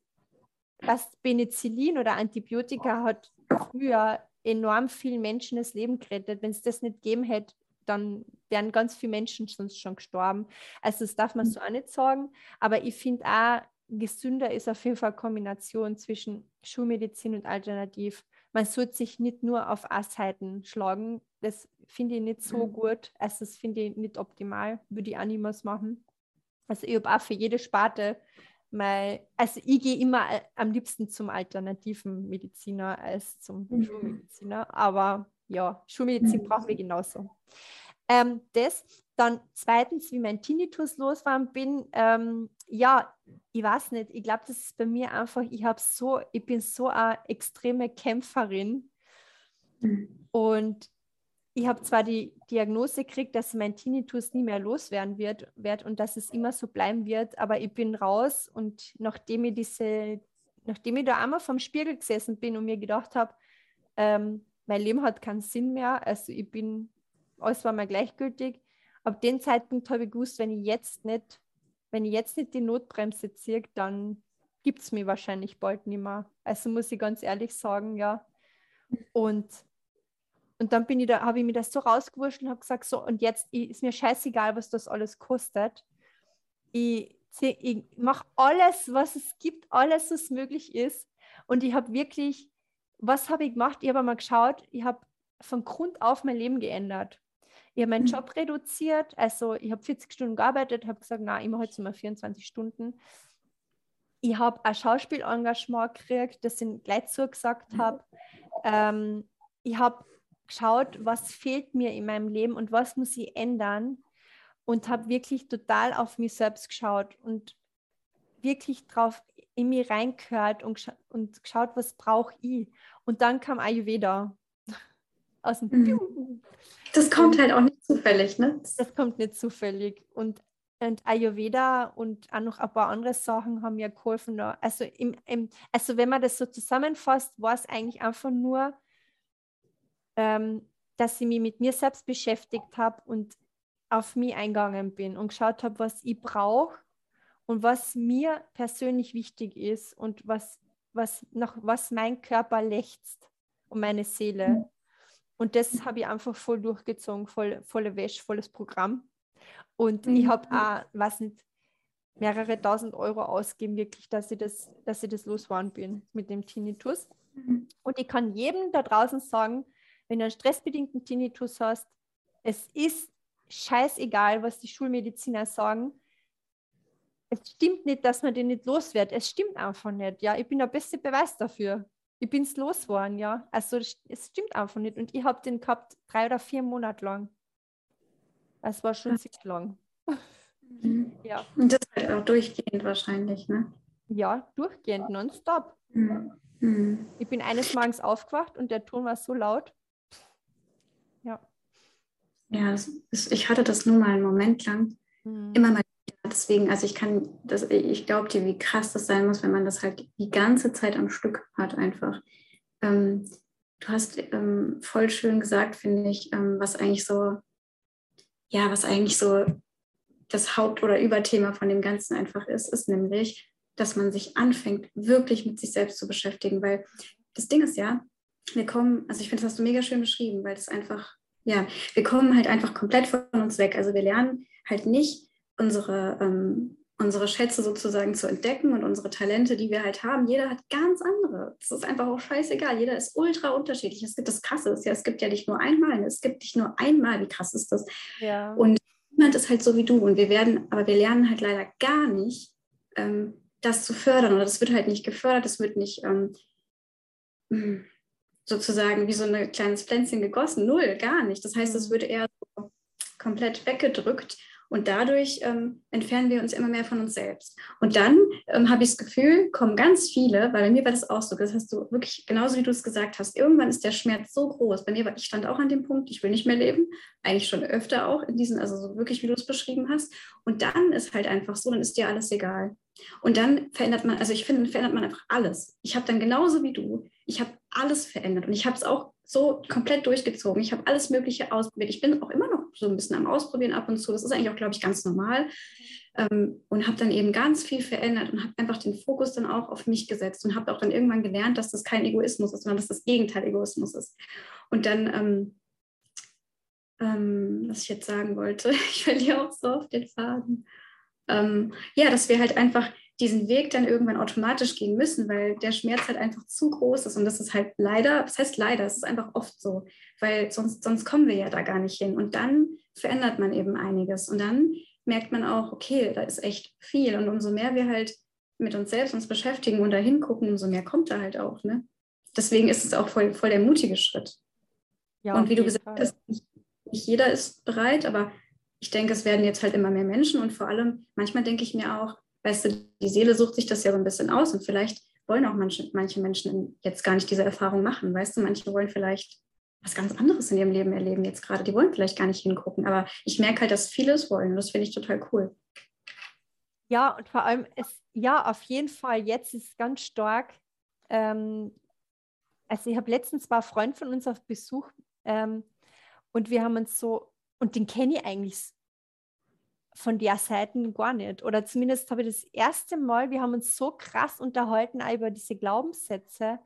was Penicillin oder Antibiotika hat früher enorm vielen Menschen das Leben gerettet. Wenn es das nicht gegeben hätte, dann wären ganz viele Menschen sonst schon gestorben. Also das darf man mhm. so auch nicht sagen. Aber ich finde auch, gesünder ist auf jeden Fall eine Kombination zwischen Schulmedizin und Alternativ. Man sollte sich nicht nur auf Assheiten schlagen. Das finde ich nicht so mhm. gut. Also das finde ich nicht optimal. Würde ich auch niemals machen. Also ich habe auch für jede Sparte mein, also ich gehe immer am liebsten zum alternativen Mediziner als zum mhm. Schulmediziner. Aber ja, Schulmedizin mhm. brauchen wir genauso. Ähm, das, dann zweitens, wie mein Tinnitus losgefahren bin, ähm, ja, ich weiß nicht, ich glaube, das ist bei mir einfach, ich habe so, ich bin so eine extreme Kämpferin und ich habe zwar die Diagnose gekriegt, dass mein Tinnitus nie mehr loswerden wird, wird und dass es immer so bleiben wird, aber ich bin raus und nachdem ich diese, nachdem ich da einmal vom Spiegel gesessen bin und mir gedacht habe, ähm, mein Leben hat keinen Sinn mehr. Also ich bin, alles war mir gleichgültig. Ab dem Zeitpunkt habe ich gewusst, wenn ich jetzt nicht, wenn ich jetzt nicht die Notbremse ziehe, dann gibt es mich wahrscheinlich bald nicht mehr. Also muss ich ganz ehrlich sagen, ja. Und, und dann bin ich da, habe ich mir das so rausgewurscht und habe gesagt, so, und jetzt ist mir scheißegal, was das alles kostet. Ich, ich mache alles, was es gibt, alles, was möglich ist. Und ich habe wirklich was habe ich gemacht? Ich habe mal geschaut, ich habe von Grund auf mein Leben geändert. Ich habe meinen mhm. Job reduziert, also ich habe 40 Stunden gearbeitet, habe gesagt, na, ich mache jetzt mal 24 Stunden. Ich habe ein Schauspielengagement gekriegt, das ich gleich zugesagt mhm. habe. Ähm, ich habe geschaut, was fehlt mir in meinem Leben und was muss ich ändern und habe wirklich total auf mich selbst geschaut und wirklich drauf in mich reingehört und, und geschaut, was brauche ich. Und dann kam Ayurveda aus dem mhm. Das kommt und halt auch nicht zufällig, ne? Das kommt nicht zufällig. Und, und Ayurveda und auch noch ein paar andere Sachen haben mir geholfen. Also, im, im, also wenn man das so zusammenfasst, war es eigentlich einfach nur, ähm, dass ich mich mit mir selbst beschäftigt habe und auf mich eingegangen bin und geschaut habe, was ich brauche und was mir persönlich wichtig ist und was, was, nach was mein Körper lechzt und meine Seele. Und das habe ich einfach voll durchgezogen, voll, volle Wäsche, volles Programm. Und mhm. ich habe auch, was nicht, mehrere tausend Euro ausgeben, wirklich, dass ich das, dass ich das losgeworden bin mit dem Tinnitus. Mhm. Und ich kann jedem da draußen sagen, wenn du einen stressbedingten Tinnitus hast, es ist scheißegal, was die Schulmediziner sagen es stimmt nicht, dass man den nicht los wird. Es stimmt einfach nicht. Ja, ich bin der beste Beweis dafür. Ich bin es losgeworden, ja. Also es stimmt einfach nicht. Und ich habe den gehabt drei oder vier Monate lang. Es war schon sehr lang. Mhm. Ja. Und das halt auch durchgehend wahrscheinlich, ne? Ja, durchgehend, nonstop. Mhm. Mhm. Ich bin eines Morgens aufgewacht und der Ton war so laut. Ja. Ja, ist, ich hatte das nur mal einen Moment lang. Mhm. Immer mal deswegen, also ich kann, das, ich glaube dir, wie krass das sein muss, wenn man das halt die ganze Zeit am Stück hat einfach. Ähm, du hast ähm, voll schön gesagt, finde ich, ähm, was eigentlich so, ja, was eigentlich so das Haupt- oder Überthema von dem Ganzen einfach ist, ist nämlich, dass man sich anfängt, wirklich mit sich selbst zu beschäftigen, weil das Ding ist ja, wir kommen, also ich finde, das hast du mega schön beschrieben, weil das einfach, ja, wir kommen halt einfach komplett von uns weg. Also wir lernen halt nicht, unsere, ähm, unsere Schätze sozusagen zu entdecken und unsere Talente, die wir halt haben. Jeder hat ganz andere. Das ist einfach auch scheißegal. Jeder ist ultra unterschiedlich. Es gibt das Krasse. Ja, es gibt ja nicht nur einmal. Es gibt nicht nur einmal. Wie krass ist das? Ja. Und niemand ist halt so wie du. Und wir werden, aber wir lernen halt leider gar nicht, ähm, das zu fördern. Oder das wird halt nicht gefördert. Das wird nicht ähm, hm, sozusagen wie so ein kleines Pflänzchen gegossen. Null, gar nicht. Das heißt, es mhm. wird eher so komplett weggedrückt. Und dadurch ähm, entfernen wir uns immer mehr von uns selbst. Und dann ähm, habe ich das Gefühl, kommen ganz viele, weil bei mir war das auch so, das hast du wirklich genauso wie du es gesagt hast, irgendwann ist der Schmerz so groß. Bei mir war, ich stand auch an dem Punkt, ich will nicht mehr leben, eigentlich schon öfter auch in diesen, also so wirklich, wie du es beschrieben hast. Und dann ist halt einfach so, dann ist dir alles egal. Und dann verändert man, also ich finde, verändert man einfach alles. Ich habe dann genauso wie du, ich habe alles verändert und ich habe es auch so komplett durchgezogen. Ich habe alles Mögliche ausprobiert. Ich bin auch immer noch so ein bisschen am Ausprobieren ab und zu. Das ist eigentlich auch, glaube ich, ganz normal. Ähm, und habe dann eben ganz viel verändert und habe einfach den Fokus dann auch auf mich gesetzt und habe auch dann irgendwann gelernt, dass das kein Egoismus ist, sondern dass das Gegenteil Egoismus ist. Und dann, ähm, ähm, was ich jetzt sagen wollte, ich verliere auch so auf den Faden. Ähm, ja, dass wir halt einfach diesen Weg dann irgendwann automatisch gehen müssen, weil der Schmerz halt einfach zu groß ist. Und das ist halt leider, das heißt leider, es ist einfach oft so, weil sonst, sonst kommen wir ja da gar nicht hin. Und dann verändert man eben einiges. Und dann merkt man auch, okay, da ist echt viel. Und umso mehr wir halt mit uns selbst uns beschäftigen und da hingucken, umso mehr kommt da halt auch. Ne? Deswegen ist es auch voll, voll der mutige Schritt. Ja, und wie du gesagt hast, nicht, nicht jeder ist bereit, aber ich denke, es werden jetzt halt immer mehr Menschen und vor allem, manchmal denke ich mir auch, weißt du, die Seele sucht sich das ja so ein bisschen aus und vielleicht wollen auch manche, manche Menschen jetzt gar nicht diese Erfahrung machen, weißt du, manche wollen vielleicht was ganz anderes in ihrem Leben erleben jetzt gerade, die wollen vielleicht gar nicht hingucken, aber ich merke halt, dass viele es wollen und das finde ich total cool. Ja, und vor allem, es, ja, auf jeden Fall, jetzt ist ganz stark, ähm, also ich habe letztens zwei Freunde von uns auf Besuch ähm, und wir haben uns so, und den kenne ich eigentlich von der Seite gar nicht. Oder zumindest habe ich das erste Mal, wir haben uns so krass unterhalten über diese Glaubenssätze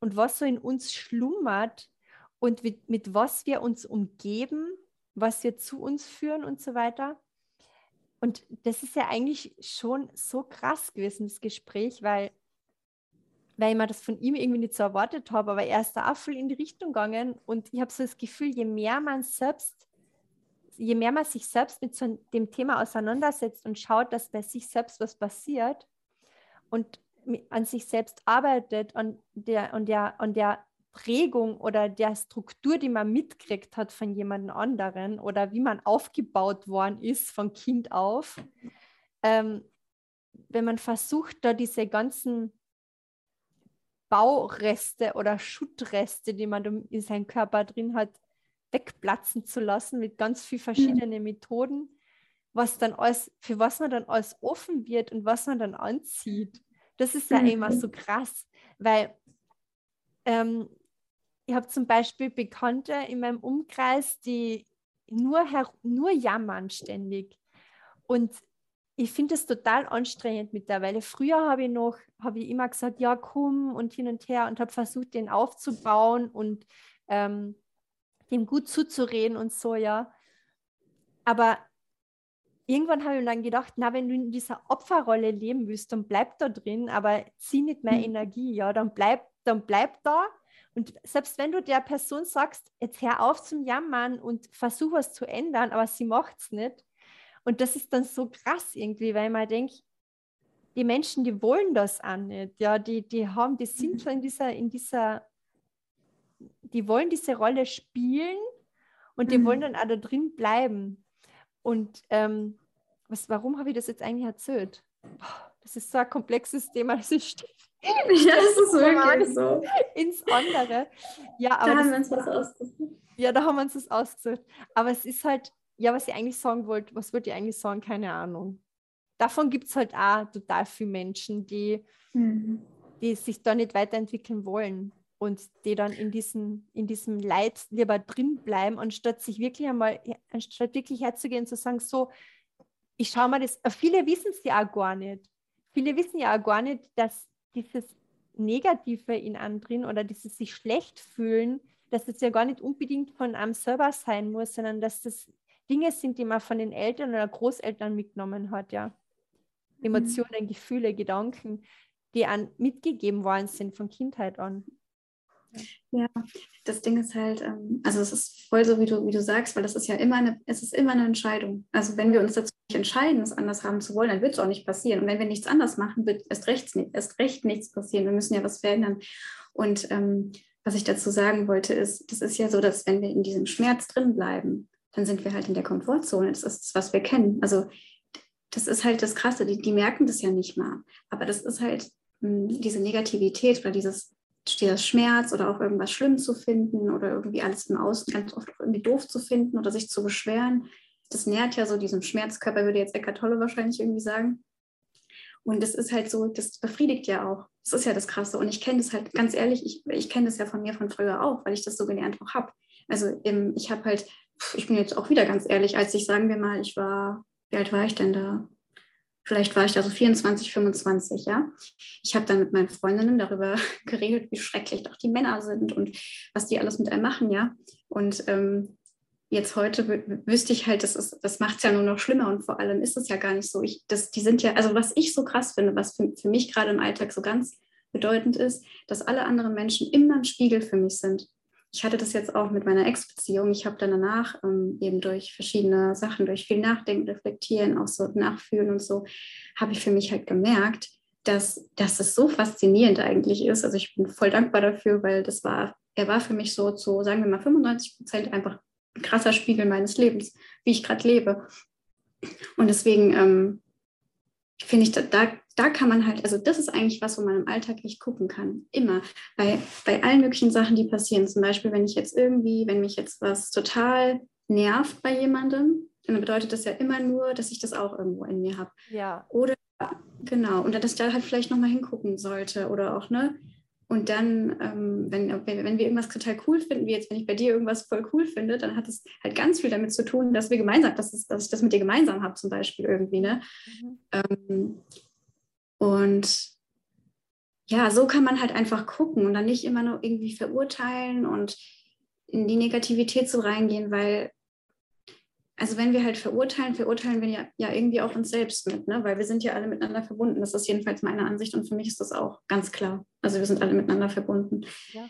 und was so in uns schlummert und mit, mit was wir uns umgeben, was wir zu uns führen und so weiter. Und das ist ja eigentlich schon so krass gewesen, das Gespräch, weil, weil ich mir das von ihm irgendwie nicht so erwartet habe, aber er ist da auch voll in die Richtung gegangen und ich habe so das Gefühl, je mehr man selbst je mehr man sich selbst mit so dem Thema auseinandersetzt und schaut, dass bei sich selbst was passiert und an sich selbst arbeitet, an der, an der, an der Prägung oder der Struktur, die man mitkriegt hat von jemand anderen oder wie man aufgebaut worden ist von Kind auf, ähm, wenn man versucht, da diese ganzen Baureste oder Schuttreste, die man in seinem Körper drin hat, wegplatzen zu lassen mit ganz vielen verschiedenen mhm. Methoden, was dann alles, für was man dann alles offen wird und was man dann anzieht. Das ist ja mhm. immer so krass, weil ähm, ich habe zum Beispiel Bekannte in meinem Umkreis, die nur, nur jammern ständig. Und ich finde es total anstrengend mittlerweile. Früher habe ich noch, habe ich immer gesagt, ja, komm und hin und her und habe versucht, den aufzubauen und ähm, dem gut zuzureden und so, ja. Aber irgendwann habe ich mir dann gedacht, na, wenn du in dieser Opferrolle leben willst, dann bleib da drin, aber zieh nicht mehr mhm. Energie, ja, dann bleib, dann bleib da. Und selbst wenn du der Person sagst, jetzt hör auf zum Jammern und versuch was zu ändern, aber sie macht es nicht. Und das ist dann so krass irgendwie, weil man denkt, die Menschen, die wollen das auch nicht. Ja, die, die haben, die sind mhm. so in dieser, in dieser die wollen diese Rolle spielen und die mhm. wollen dann auch da drin bleiben. Und ähm, was, warum habe ich das jetzt eigentlich erzählt? Das ist so ein komplexes Thema, das ist ja, das ist wirklich so. Ins andere. Ja, aber da haben wir uns was ausgesucht. Ja, da haben wir uns das ausgesucht. Aber es ist halt, ja, was ich eigentlich sagen wollte, was wollte ich eigentlich sagen? Keine Ahnung. Davon gibt es halt auch total viele Menschen, die, mhm. die sich da nicht weiterentwickeln wollen und die dann in, diesen, in diesem Leid lieber drin bleiben, anstatt sich wirklich einmal, anstatt wirklich herzugehen und zu sagen, so, ich schaue mal das, viele wissen es ja auch gar nicht. Viele wissen ja auch gar nicht, dass dieses Negative in anderen oder dieses sich schlecht fühlen, dass das ja gar nicht unbedingt von einem selber sein muss, sondern dass das Dinge sind, die man von den Eltern oder Großeltern mitgenommen hat, ja. Mhm. Emotionen, mhm. Gefühle, Gedanken, die an mitgegeben worden sind von Kindheit an. Ja, das Ding ist halt, ähm, also es ist voll so, wie du, wie du sagst, weil das ist ja immer eine, es ist immer eine Entscheidung. Also wenn wir uns dazu nicht entscheiden, es anders haben zu wollen, dann wird es auch nicht passieren. Und wenn wir nichts anders machen, wird erst recht, erst recht nichts passieren. Wir müssen ja was verändern. Und ähm, was ich dazu sagen wollte, ist, das ist ja so, dass wenn wir in diesem Schmerz drin bleiben, dann sind wir halt in der Komfortzone. Das ist das, was wir kennen. Also das ist halt das Krasse, die, die merken das ja nicht mal. Aber das ist halt mh, hm, diese Negativität oder dieses dieser Schmerz oder auch irgendwas schlimm zu finden oder irgendwie alles im Außen ganz oft irgendwie doof zu finden oder sich zu beschweren. Das nährt ja so diesem Schmerzkörper, würde jetzt Eckart Tolle wahrscheinlich irgendwie sagen. Und das ist halt so, das befriedigt ja auch. Das ist ja das Krasse. Und ich kenne das halt, ganz ehrlich, ich, ich kenne das ja von mir von früher auch, weil ich das so gelernt auch habe. Also ich habe halt, ich bin jetzt auch wieder ganz ehrlich, als ich, sagen wir mal, ich war, wie alt war ich denn da? Vielleicht war ich da so 24, 25, ja. Ich habe dann mit meinen Freundinnen darüber geredet, wie schrecklich doch die Männer sind und was die alles mit einem machen, ja. Und ähm, jetzt heute wüsste ich halt, das, das macht es ja nur noch schlimmer und vor allem ist es ja gar nicht so. Ich, das, die sind ja, also was ich so krass finde, was für, für mich gerade im Alltag so ganz bedeutend ist, dass alle anderen Menschen immer ein Spiegel für mich sind ich hatte das jetzt auch mit meiner Ex-Beziehung. Ich habe dann danach ähm, eben durch verschiedene Sachen, durch viel Nachdenken, Reflektieren, auch so Nachfühlen und so, habe ich für mich halt gemerkt, dass, dass es so faszinierend eigentlich ist. Also ich bin voll dankbar dafür, weil das war, er war für mich so zu, sagen wir mal, 95 Prozent einfach ein krasser Spiegel meines Lebens, wie ich gerade lebe. Und deswegen ähm, finde ich, da, da, da kann man halt, also das ist eigentlich was, wo man im Alltag echt gucken kann. Immer. Bei, bei allen möglichen Sachen, die passieren. Zum Beispiel, wenn ich jetzt irgendwie, wenn mich jetzt was total nervt bei jemandem, dann bedeutet das ja immer nur, dass ich das auch irgendwo in mir habe. Ja. Oder genau, und dass ich da halt vielleicht nochmal hingucken sollte oder auch, ne? Und dann, ähm, wenn, wenn wir irgendwas total cool finden, wie jetzt, wenn ich bei dir irgendwas voll cool finde, dann hat es halt ganz viel damit zu tun, dass wir gemeinsam, dass, es, dass ich das mit dir gemeinsam habe, zum Beispiel irgendwie. Ne? Mhm. Ähm, und ja, so kann man halt einfach gucken und dann nicht immer nur irgendwie verurteilen und in die Negativität so reingehen, weil also wenn wir halt verurteilen, verurteilen wir ja, ja irgendwie auch uns selbst mit, ne? weil wir sind ja alle miteinander verbunden. Das ist jedenfalls meine Ansicht und für mich ist das auch ganz klar. Also wir sind alle miteinander verbunden. Ja.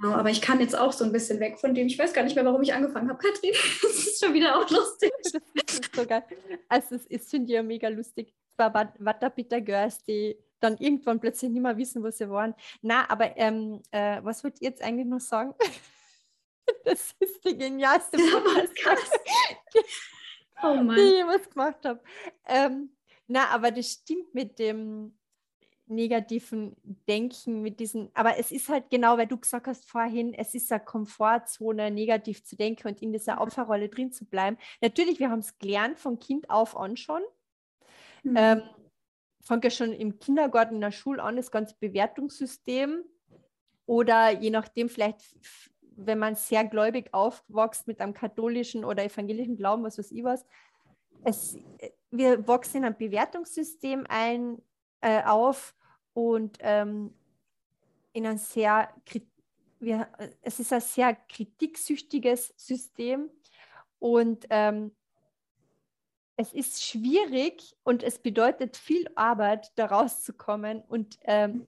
Genau, aber ich kann jetzt auch so ein bisschen weg von dem. Ich weiß gar nicht mehr, warum ich angefangen habe, Katrin. Das ist schon wieder auch lustig. Das ist so geil. Also es ist, finde ich ja mega lustig. Es war Watterbitter Girls, die dann irgendwann plötzlich nicht mehr wissen, wo sie waren. Na, aber ähm, äh, was wollt ihr jetzt eigentlich noch sagen? Das ist die genialste Podcast, die, oh die ich jemals gemacht habe. Ähm, na, aber das stimmt mit dem negativen Denken, mit diesen, aber es ist halt genau, weil du gesagt hast vorhin, es ist eine Komfortzone, negativ zu denken und in dieser. Opferrolle drin zu bleiben. Natürlich, wir haben es gelernt von Kind auf an schon. Mhm. Ähm, fängt ja schon im Kindergarten, in der Schule an, das ganze Bewertungssystem. Oder je nachdem, vielleicht wenn man sehr gläubig aufwächst mit einem katholischen oder evangelischen Glauben, was weiß ich was, es, wir wachsen in ein Bewertungssystem ein, äh, auf und ähm, in ein sehr, wir, es ist ein sehr kritiksüchtiges System und ähm, es ist schwierig und es bedeutet viel Arbeit, da rauszukommen und ähm,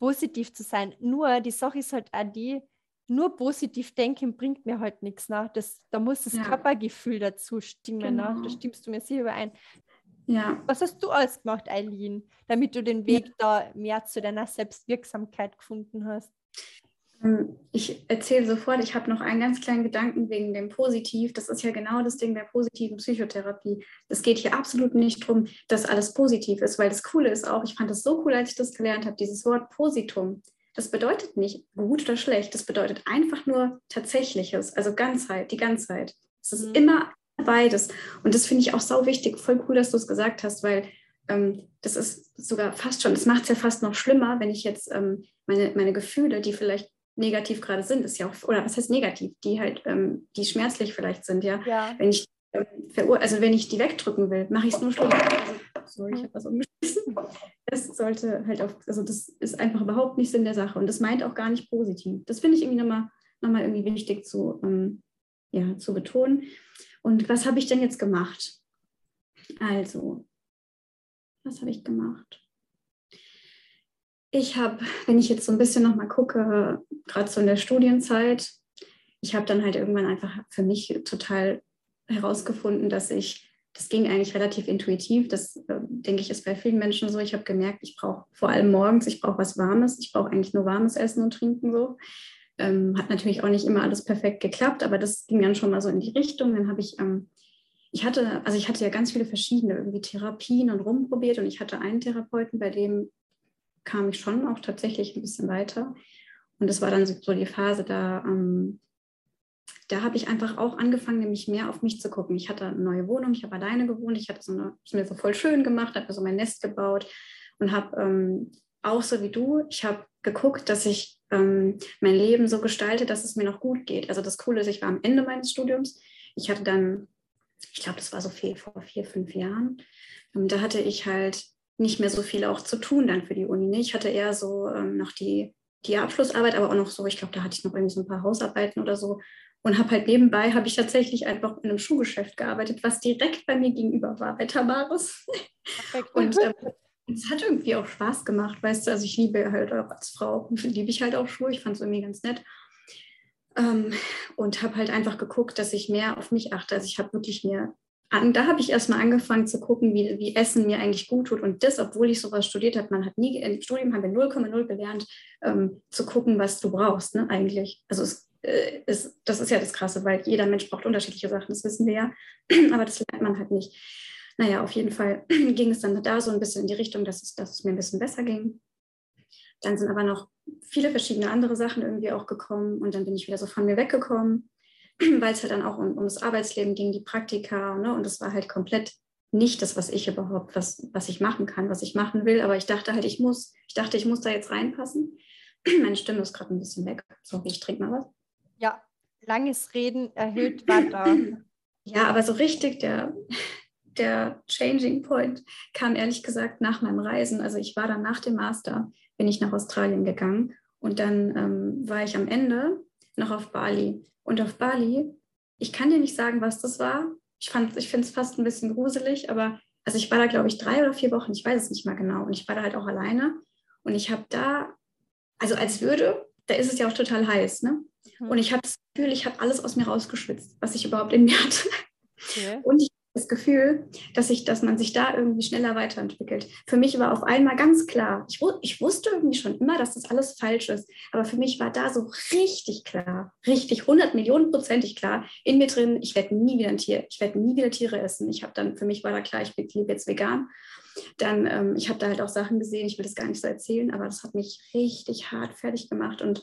positiv zu sein. Nur die Sache ist halt auch die, nur positiv denken bringt mir halt nichts. Ne? Das, da muss das ja. Körpergefühl dazu stimmen. Genau. Ne? Da stimmst du mir sicher überein. Ja. Was hast du alles gemacht, Eileen, damit du den Weg ja. da mehr zu deiner Selbstwirksamkeit gefunden hast? Ähm, ich erzähle sofort, ich habe noch einen ganz kleinen Gedanken wegen dem Positiv. Das ist ja genau das Ding der positiven Psychotherapie. Es geht hier absolut nicht darum, dass alles positiv ist, weil das Coole ist auch, ich fand das so cool, als ich das gelernt habe, dieses Wort Positum. Das bedeutet nicht gut oder schlecht, das bedeutet einfach nur Tatsächliches, also Ganzheit, die Ganzheit. Es ist mhm. immer beides. Und das finde ich auch sau wichtig, voll cool, dass du es gesagt hast, weil ähm, das ist sogar fast schon, das macht es ja fast noch schlimmer, wenn ich jetzt ähm, meine, meine Gefühle, die vielleicht negativ gerade sind, ist ja auch, oder was heißt negativ, die halt, ähm, die schmerzlich vielleicht sind, ja. ja. Wenn ich ähm, also wenn ich die wegdrücken will, mache ich es nur schlimmer. Also, sorry, ich habe was umgeschmissen. Das sollte halt auf, also das ist einfach überhaupt nicht Sinn der Sache und das meint auch gar nicht positiv. Das finde ich irgendwie nochmal noch mal irgendwie wichtig zu, ähm, ja, zu betonen. Und was habe ich denn jetzt gemacht? Also, was habe ich gemacht? Ich habe, wenn ich jetzt so ein bisschen nochmal gucke, gerade so in der Studienzeit, ich habe dann halt irgendwann einfach für mich total herausgefunden, dass ich, das ging eigentlich relativ intuitiv, das äh, denke ich ist bei vielen Menschen so, ich habe gemerkt, ich brauche vor allem morgens, ich brauche was Warmes, ich brauche eigentlich nur warmes Essen und Trinken so. Ähm, hat natürlich auch nicht immer alles perfekt geklappt, aber das ging dann schon mal so in die Richtung. Dann habe ich, ähm, ich hatte, also ich hatte ja ganz viele verschiedene irgendwie Therapien und rumprobiert und ich hatte einen Therapeuten, bei dem kam ich schon auch tatsächlich ein bisschen weiter. Und das war dann so die Phase, da, ähm, da habe ich einfach auch angefangen, nämlich mehr auf mich zu gucken. Ich hatte eine neue Wohnung, ich habe alleine gewohnt, ich hatte so es mir so voll schön gemacht, habe mir so mein Nest gebaut und habe ähm, auch so wie du, ich habe geguckt, dass ich ähm, mein Leben so gestalte, dass es mir noch gut geht. Also das Coole ist, ich war am Ende meines Studiums. Ich hatte dann, ich glaube, das war so viel vor vier, fünf Jahren. Ähm, da hatte ich halt nicht mehr so viel auch zu tun dann für die Uni. Ne? Ich hatte eher so ähm, noch die, die Abschlussarbeit, aber auch noch so, ich glaube, da hatte ich noch irgendwie so ein paar Hausarbeiten oder so. Und habe halt nebenbei, habe ich tatsächlich einfach in einem Schuhgeschäft gearbeitet, was direkt bei mir gegenüber war, bei Tamaris. Und ähm, es hat irgendwie auch Spaß gemacht, weißt du, also ich liebe halt auch als Frau, liebe ich halt auch Schuhe, ich fand es irgendwie ganz nett. Ähm, und habe halt einfach geguckt, dass ich mehr auf mich achte. Also ich habe wirklich an, da habe ich erstmal angefangen zu gucken, wie, wie Essen mir eigentlich gut tut. Und das, obwohl ich sowas studiert habe, man hat nie, im Studium haben wir 0,0 gelernt, ähm, zu gucken, was du brauchst, ne, eigentlich. Also es äh, ist, das ist ja das Krasse, weil jeder Mensch braucht unterschiedliche Sachen, das wissen wir ja. Aber das lernt man halt nicht naja, auf jeden Fall ging es dann da so ein bisschen in die Richtung, dass es, dass es mir ein bisschen besser ging. Dann sind aber noch viele verschiedene andere Sachen irgendwie auch gekommen und dann bin ich wieder so von mir weggekommen, weil es halt dann auch um, um das Arbeitsleben ging, die Praktika ne? und es war halt komplett nicht das, was ich überhaupt, was, was ich machen kann, was ich machen will, aber ich dachte halt, ich muss, ich dachte, ich muss da jetzt reinpassen. Meine Stimme ist gerade ein bisschen weg. Sorry, ich trinke mal was. Ja, langes Reden erhöht Watter. Ja, aber so richtig, der, der Changing Point kam ehrlich gesagt nach meinem Reisen. Also ich war dann nach dem Master, bin ich nach Australien gegangen und dann ähm, war ich am Ende noch auf Bali. Und auf Bali, ich kann dir nicht sagen, was das war. Ich, ich finde es fast ein bisschen gruselig, aber also ich war da, glaube ich, drei oder vier Wochen, ich weiß es nicht mal genau. Und ich war da halt auch alleine. Und ich habe da, also als würde, da ist es ja auch total heiß, ne? Mhm. Und ich habe das Gefühl, ich habe alles aus mir rausgeschwitzt, was ich überhaupt in mir hatte. Okay. Und ich das Gefühl, dass, ich, dass man sich da irgendwie schneller weiterentwickelt. Für mich war auf einmal ganz klar, ich, ich wusste irgendwie schon immer, dass das alles falsch ist, aber für mich war da so richtig klar, richtig 100 Millionen prozentig klar in mir drin, ich werde nie wieder ein Tier, ich werde nie wieder Tiere essen. Ich habe dann, für mich war da klar, ich lebe jetzt vegan. Dann, ähm, ich habe da halt auch Sachen gesehen, ich will das gar nicht so erzählen, aber das hat mich richtig hart fertig gemacht und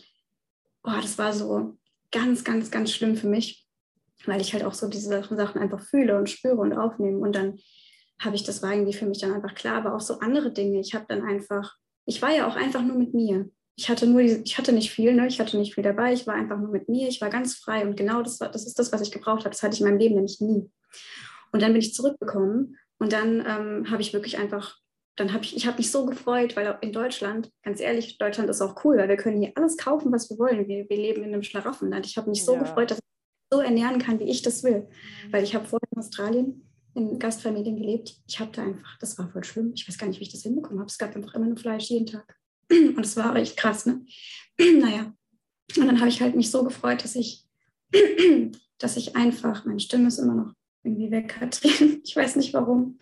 oh, das war so ganz, ganz, ganz schlimm für mich weil ich halt auch so diese Sachen einfach fühle und spüre und aufnehme. Und dann habe ich, das war irgendwie für mich dann einfach klar, aber auch so andere Dinge. Ich habe dann einfach, ich war ja auch einfach nur mit mir. Ich hatte nur, ich hatte nicht viel, ne? ich hatte nicht viel dabei, ich war einfach nur mit mir, ich war ganz frei und genau das, war, das ist das, was ich gebraucht habe. Das hatte ich in meinem Leben nämlich nie. Und dann bin ich zurückgekommen und dann ähm, habe ich wirklich einfach, dann habe ich, ich habe mich so gefreut, weil in Deutschland, ganz ehrlich, Deutschland ist auch cool, weil wir können hier alles kaufen, was wir wollen. Wir, wir leben in einem Schlaraffenland. Ich habe mich so ja. gefreut, dass ich so ernähren kann, wie ich das will. Mhm. Weil ich habe vorher in Australien in Gastfamilien gelebt. Ich habe da einfach, das war voll schlimm. Ich weiß gar nicht, wie ich das hinbekommen habe. Es gab einfach immer nur Fleisch jeden Tag. Und es war echt krass, ne? naja. Und dann habe ich halt mich so gefreut, dass ich, dass ich einfach, meine Stimme ist immer noch irgendwie weg, Katrin. Ich weiß nicht warum.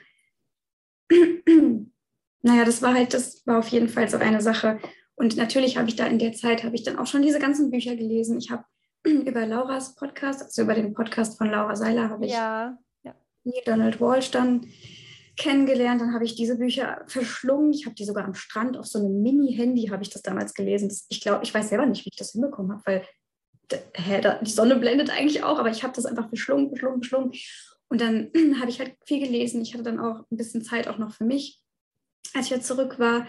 naja, das war halt, das war auf jeden Fall so eine Sache. Und natürlich habe ich da in der Zeit, habe ich dann auch schon diese ganzen Bücher gelesen. Ich habe über Lauras Podcast, also über den Podcast von Laura Seiler, habe ich ja, ja. Donald Walsh dann kennengelernt. Dann habe ich diese Bücher verschlungen. Ich habe die sogar am Strand auf so einem Mini-Handy habe ich das damals gelesen. Das, ich glaube, ich weiß selber nicht, wie ich das hinbekommen habe, weil hä, da, die Sonne blendet eigentlich auch, aber ich habe das einfach verschlungen, verschlungen, verschlungen. Und dann habe ich halt viel gelesen. Ich hatte dann auch ein bisschen Zeit auch noch für mich, als ich jetzt zurück war.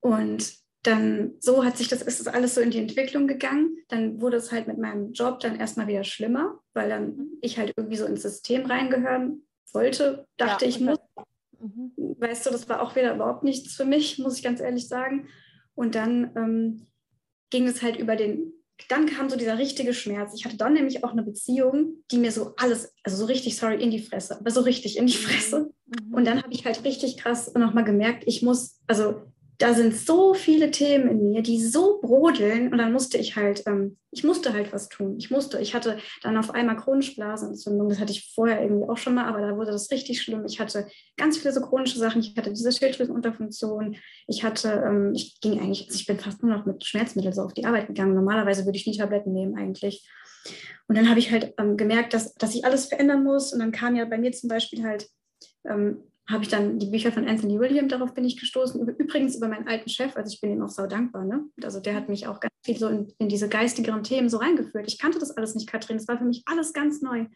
Und dann so hat sich das, ist das alles so in die Entwicklung gegangen. Dann wurde es halt mit meinem Job dann erstmal wieder schlimmer, weil dann ich halt irgendwie so ins System reingehören wollte, dachte ja, ich muss. Mhm. Weißt du, das war auch wieder überhaupt nichts für mich, muss ich ganz ehrlich sagen. Und dann ähm, ging es halt über den, dann kam so dieser richtige Schmerz. Ich hatte dann nämlich auch eine Beziehung, die mir so alles, also so richtig, sorry, in die Fresse, aber so richtig in die mhm. Fresse. Mhm. Und dann habe ich halt richtig krass nochmal gemerkt, ich muss, also da sind so viele Themen in mir, die so brodeln und dann musste ich halt, ähm, ich musste halt was tun. Ich musste, ich hatte dann auf einmal chronische Blasenentzündung, das hatte ich vorher irgendwie auch schon mal, aber da wurde das richtig schlimm. Ich hatte ganz viele so chronische Sachen, ich hatte diese Schilddrüsenunterfunktion, ich hatte, ähm, ich ging eigentlich, also ich bin fast nur noch mit Schmerzmitteln so auf die Arbeit gegangen. Normalerweise würde ich nie Tabletten nehmen eigentlich. Und dann habe ich halt ähm, gemerkt, dass, dass ich alles verändern muss und dann kam ja bei mir zum Beispiel halt ähm, habe ich dann die Bücher von Anthony William, darauf bin ich gestoßen. Übrigens über meinen alten Chef, also ich bin ihm auch sau dankbar. Ne? Also der hat mich auch ganz viel so in, in, diese geistigeren Themen so reingeführt. Ich kannte das alles nicht, Katrin. Das war für mich alles ganz neu.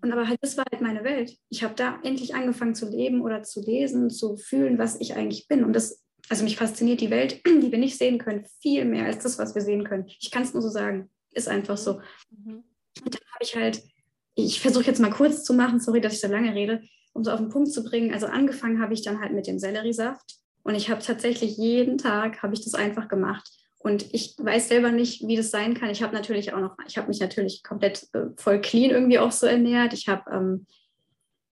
Und aber halt, das war halt meine Welt. Ich habe da endlich angefangen zu leben oder zu lesen, zu fühlen, was ich eigentlich bin. Und das, also mich fasziniert die Welt, die wir nicht sehen können, viel mehr als das, was wir sehen können. Ich kann es nur so sagen. Ist einfach so. Mhm. Und dann habe ich halt, ich versuche jetzt mal kurz zu machen, sorry, dass ich so lange rede um so auf den Punkt zu bringen, also angefangen habe ich dann halt mit dem Selleriesaft und ich habe tatsächlich jeden Tag habe ich das einfach gemacht. Und ich weiß selber nicht, wie das sein kann. Ich habe natürlich auch noch, ich habe mich natürlich komplett äh, voll clean irgendwie auch so ernährt. Ich habe ähm,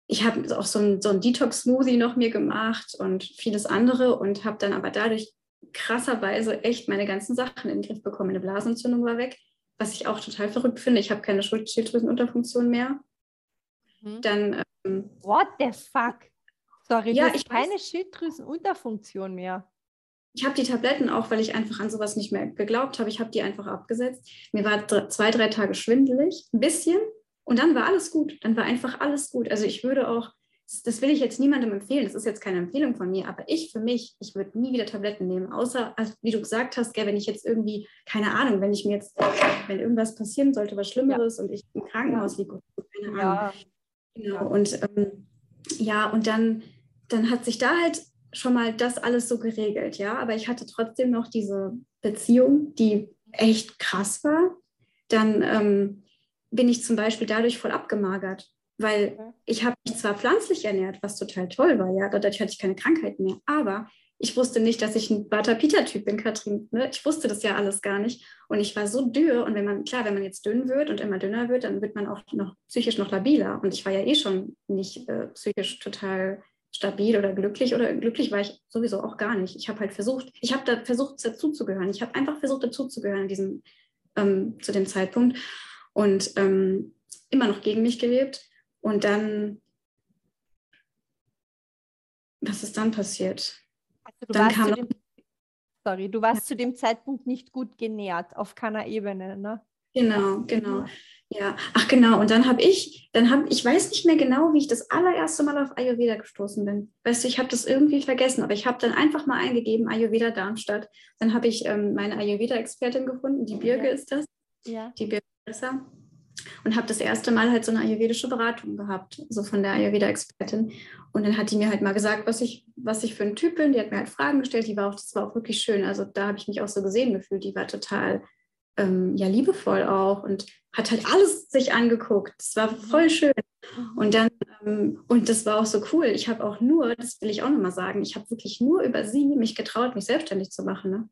ich habe auch so ein, so Detox-Smoothie noch mir gemacht und vieles andere und habe dann aber dadurch krasserweise echt meine ganzen Sachen in den Griff bekommen. Meine Blasenentzündung war weg, was ich auch total verrückt finde. Ich habe keine Schilddrüsenunterfunktion mehr. Mhm. Dann ähm, What the fuck? Sorry, ja, hast keine weiß, Schilddrüsenunterfunktion mehr. Ich habe die Tabletten auch, weil ich einfach an sowas nicht mehr geglaubt habe. Ich habe die einfach abgesetzt. Mir war zwei, drei Tage schwindelig, ein bisschen. Und dann war alles gut. Dann war einfach alles gut. Also ich würde auch, das will ich jetzt niemandem empfehlen. Das ist jetzt keine Empfehlung von mir. Aber ich für mich, ich würde nie wieder Tabletten nehmen. Außer, also wie du gesagt hast, gell, wenn ich jetzt irgendwie, keine Ahnung, wenn ich mir jetzt, wenn irgendwas passieren sollte, was Schlimmeres ja. und ich im Krankenhaus liege, keine Ahnung. Ja Genau, und ähm, ja, und dann, dann hat sich da halt schon mal das alles so geregelt, ja. Aber ich hatte trotzdem noch diese Beziehung, die echt krass war. Dann ähm, bin ich zum Beispiel dadurch voll abgemagert, weil ich habe mich zwar pflanzlich ernährt, was total toll war, ja, dadurch hatte ich keine Krankheiten mehr, aber ich wusste nicht, dass ich ein Vata-Pita-Typ bin, Katrin. Ne? Ich wusste das ja alles gar nicht. Und ich war so dürr. Und wenn man, klar, wenn man jetzt dünn wird und immer dünner wird, dann wird man auch noch psychisch noch labiler. Und ich war ja eh schon nicht äh, psychisch total stabil oder glücklich. Oder glücklich war ich sowieso auch gar nicht. Ich habe halt versucht, ich habe da versucht, dazuzugehören. Ich habe einfach versucht, dazuzugehören diesem, ähm, zu dem Zeitpunkt. Und ähm, immer noch gegen mich gelebt. Und dann, was ist dann passiert? Also dann kam dem, sorry, du warst ja. zu dem Zeitpunkt nicht gut genährt, auf keiner Ebene, ne? Genau, genau. Ja, ach genau. Und dann habe ich, dann habe ich weiß nicht mehr genau, wie ich das allererste Mal auf Ayurveda gestoßen bin. Weißt du, ich habe das irgendwie vergessen, aber ich habe dann einfach mal eingegeben Ayurveda Darmstadt. Dann habe ich ähm, meine Ayurveda-Expertin gefunden, die Birge ja. ist das. Ja. Die Birge Besser und habe das erste Mal halt so eine ayurvedische Beratung gehabt, so von der Ayurveda-Expertin. Und dann hat die mir halt mal gesagt, was ich, was ich für ein Typ bin. Die hat mir halt Fragen gestellt, die war auch, das war auch wirklich schön. Also da habe ich mich auch so gesehen gefühlt. Die war total ähm, ja liebevoll auch und hat halt alles sich angeguckt. Das war voll schön. Mhm. Und dann, ähm, und das war auch so cool. Ich habe auch nur, das will ich auch nochmal sagen, ich habe wirklich nur über sie mich getraut, mich selbstständig zu machen. Ne?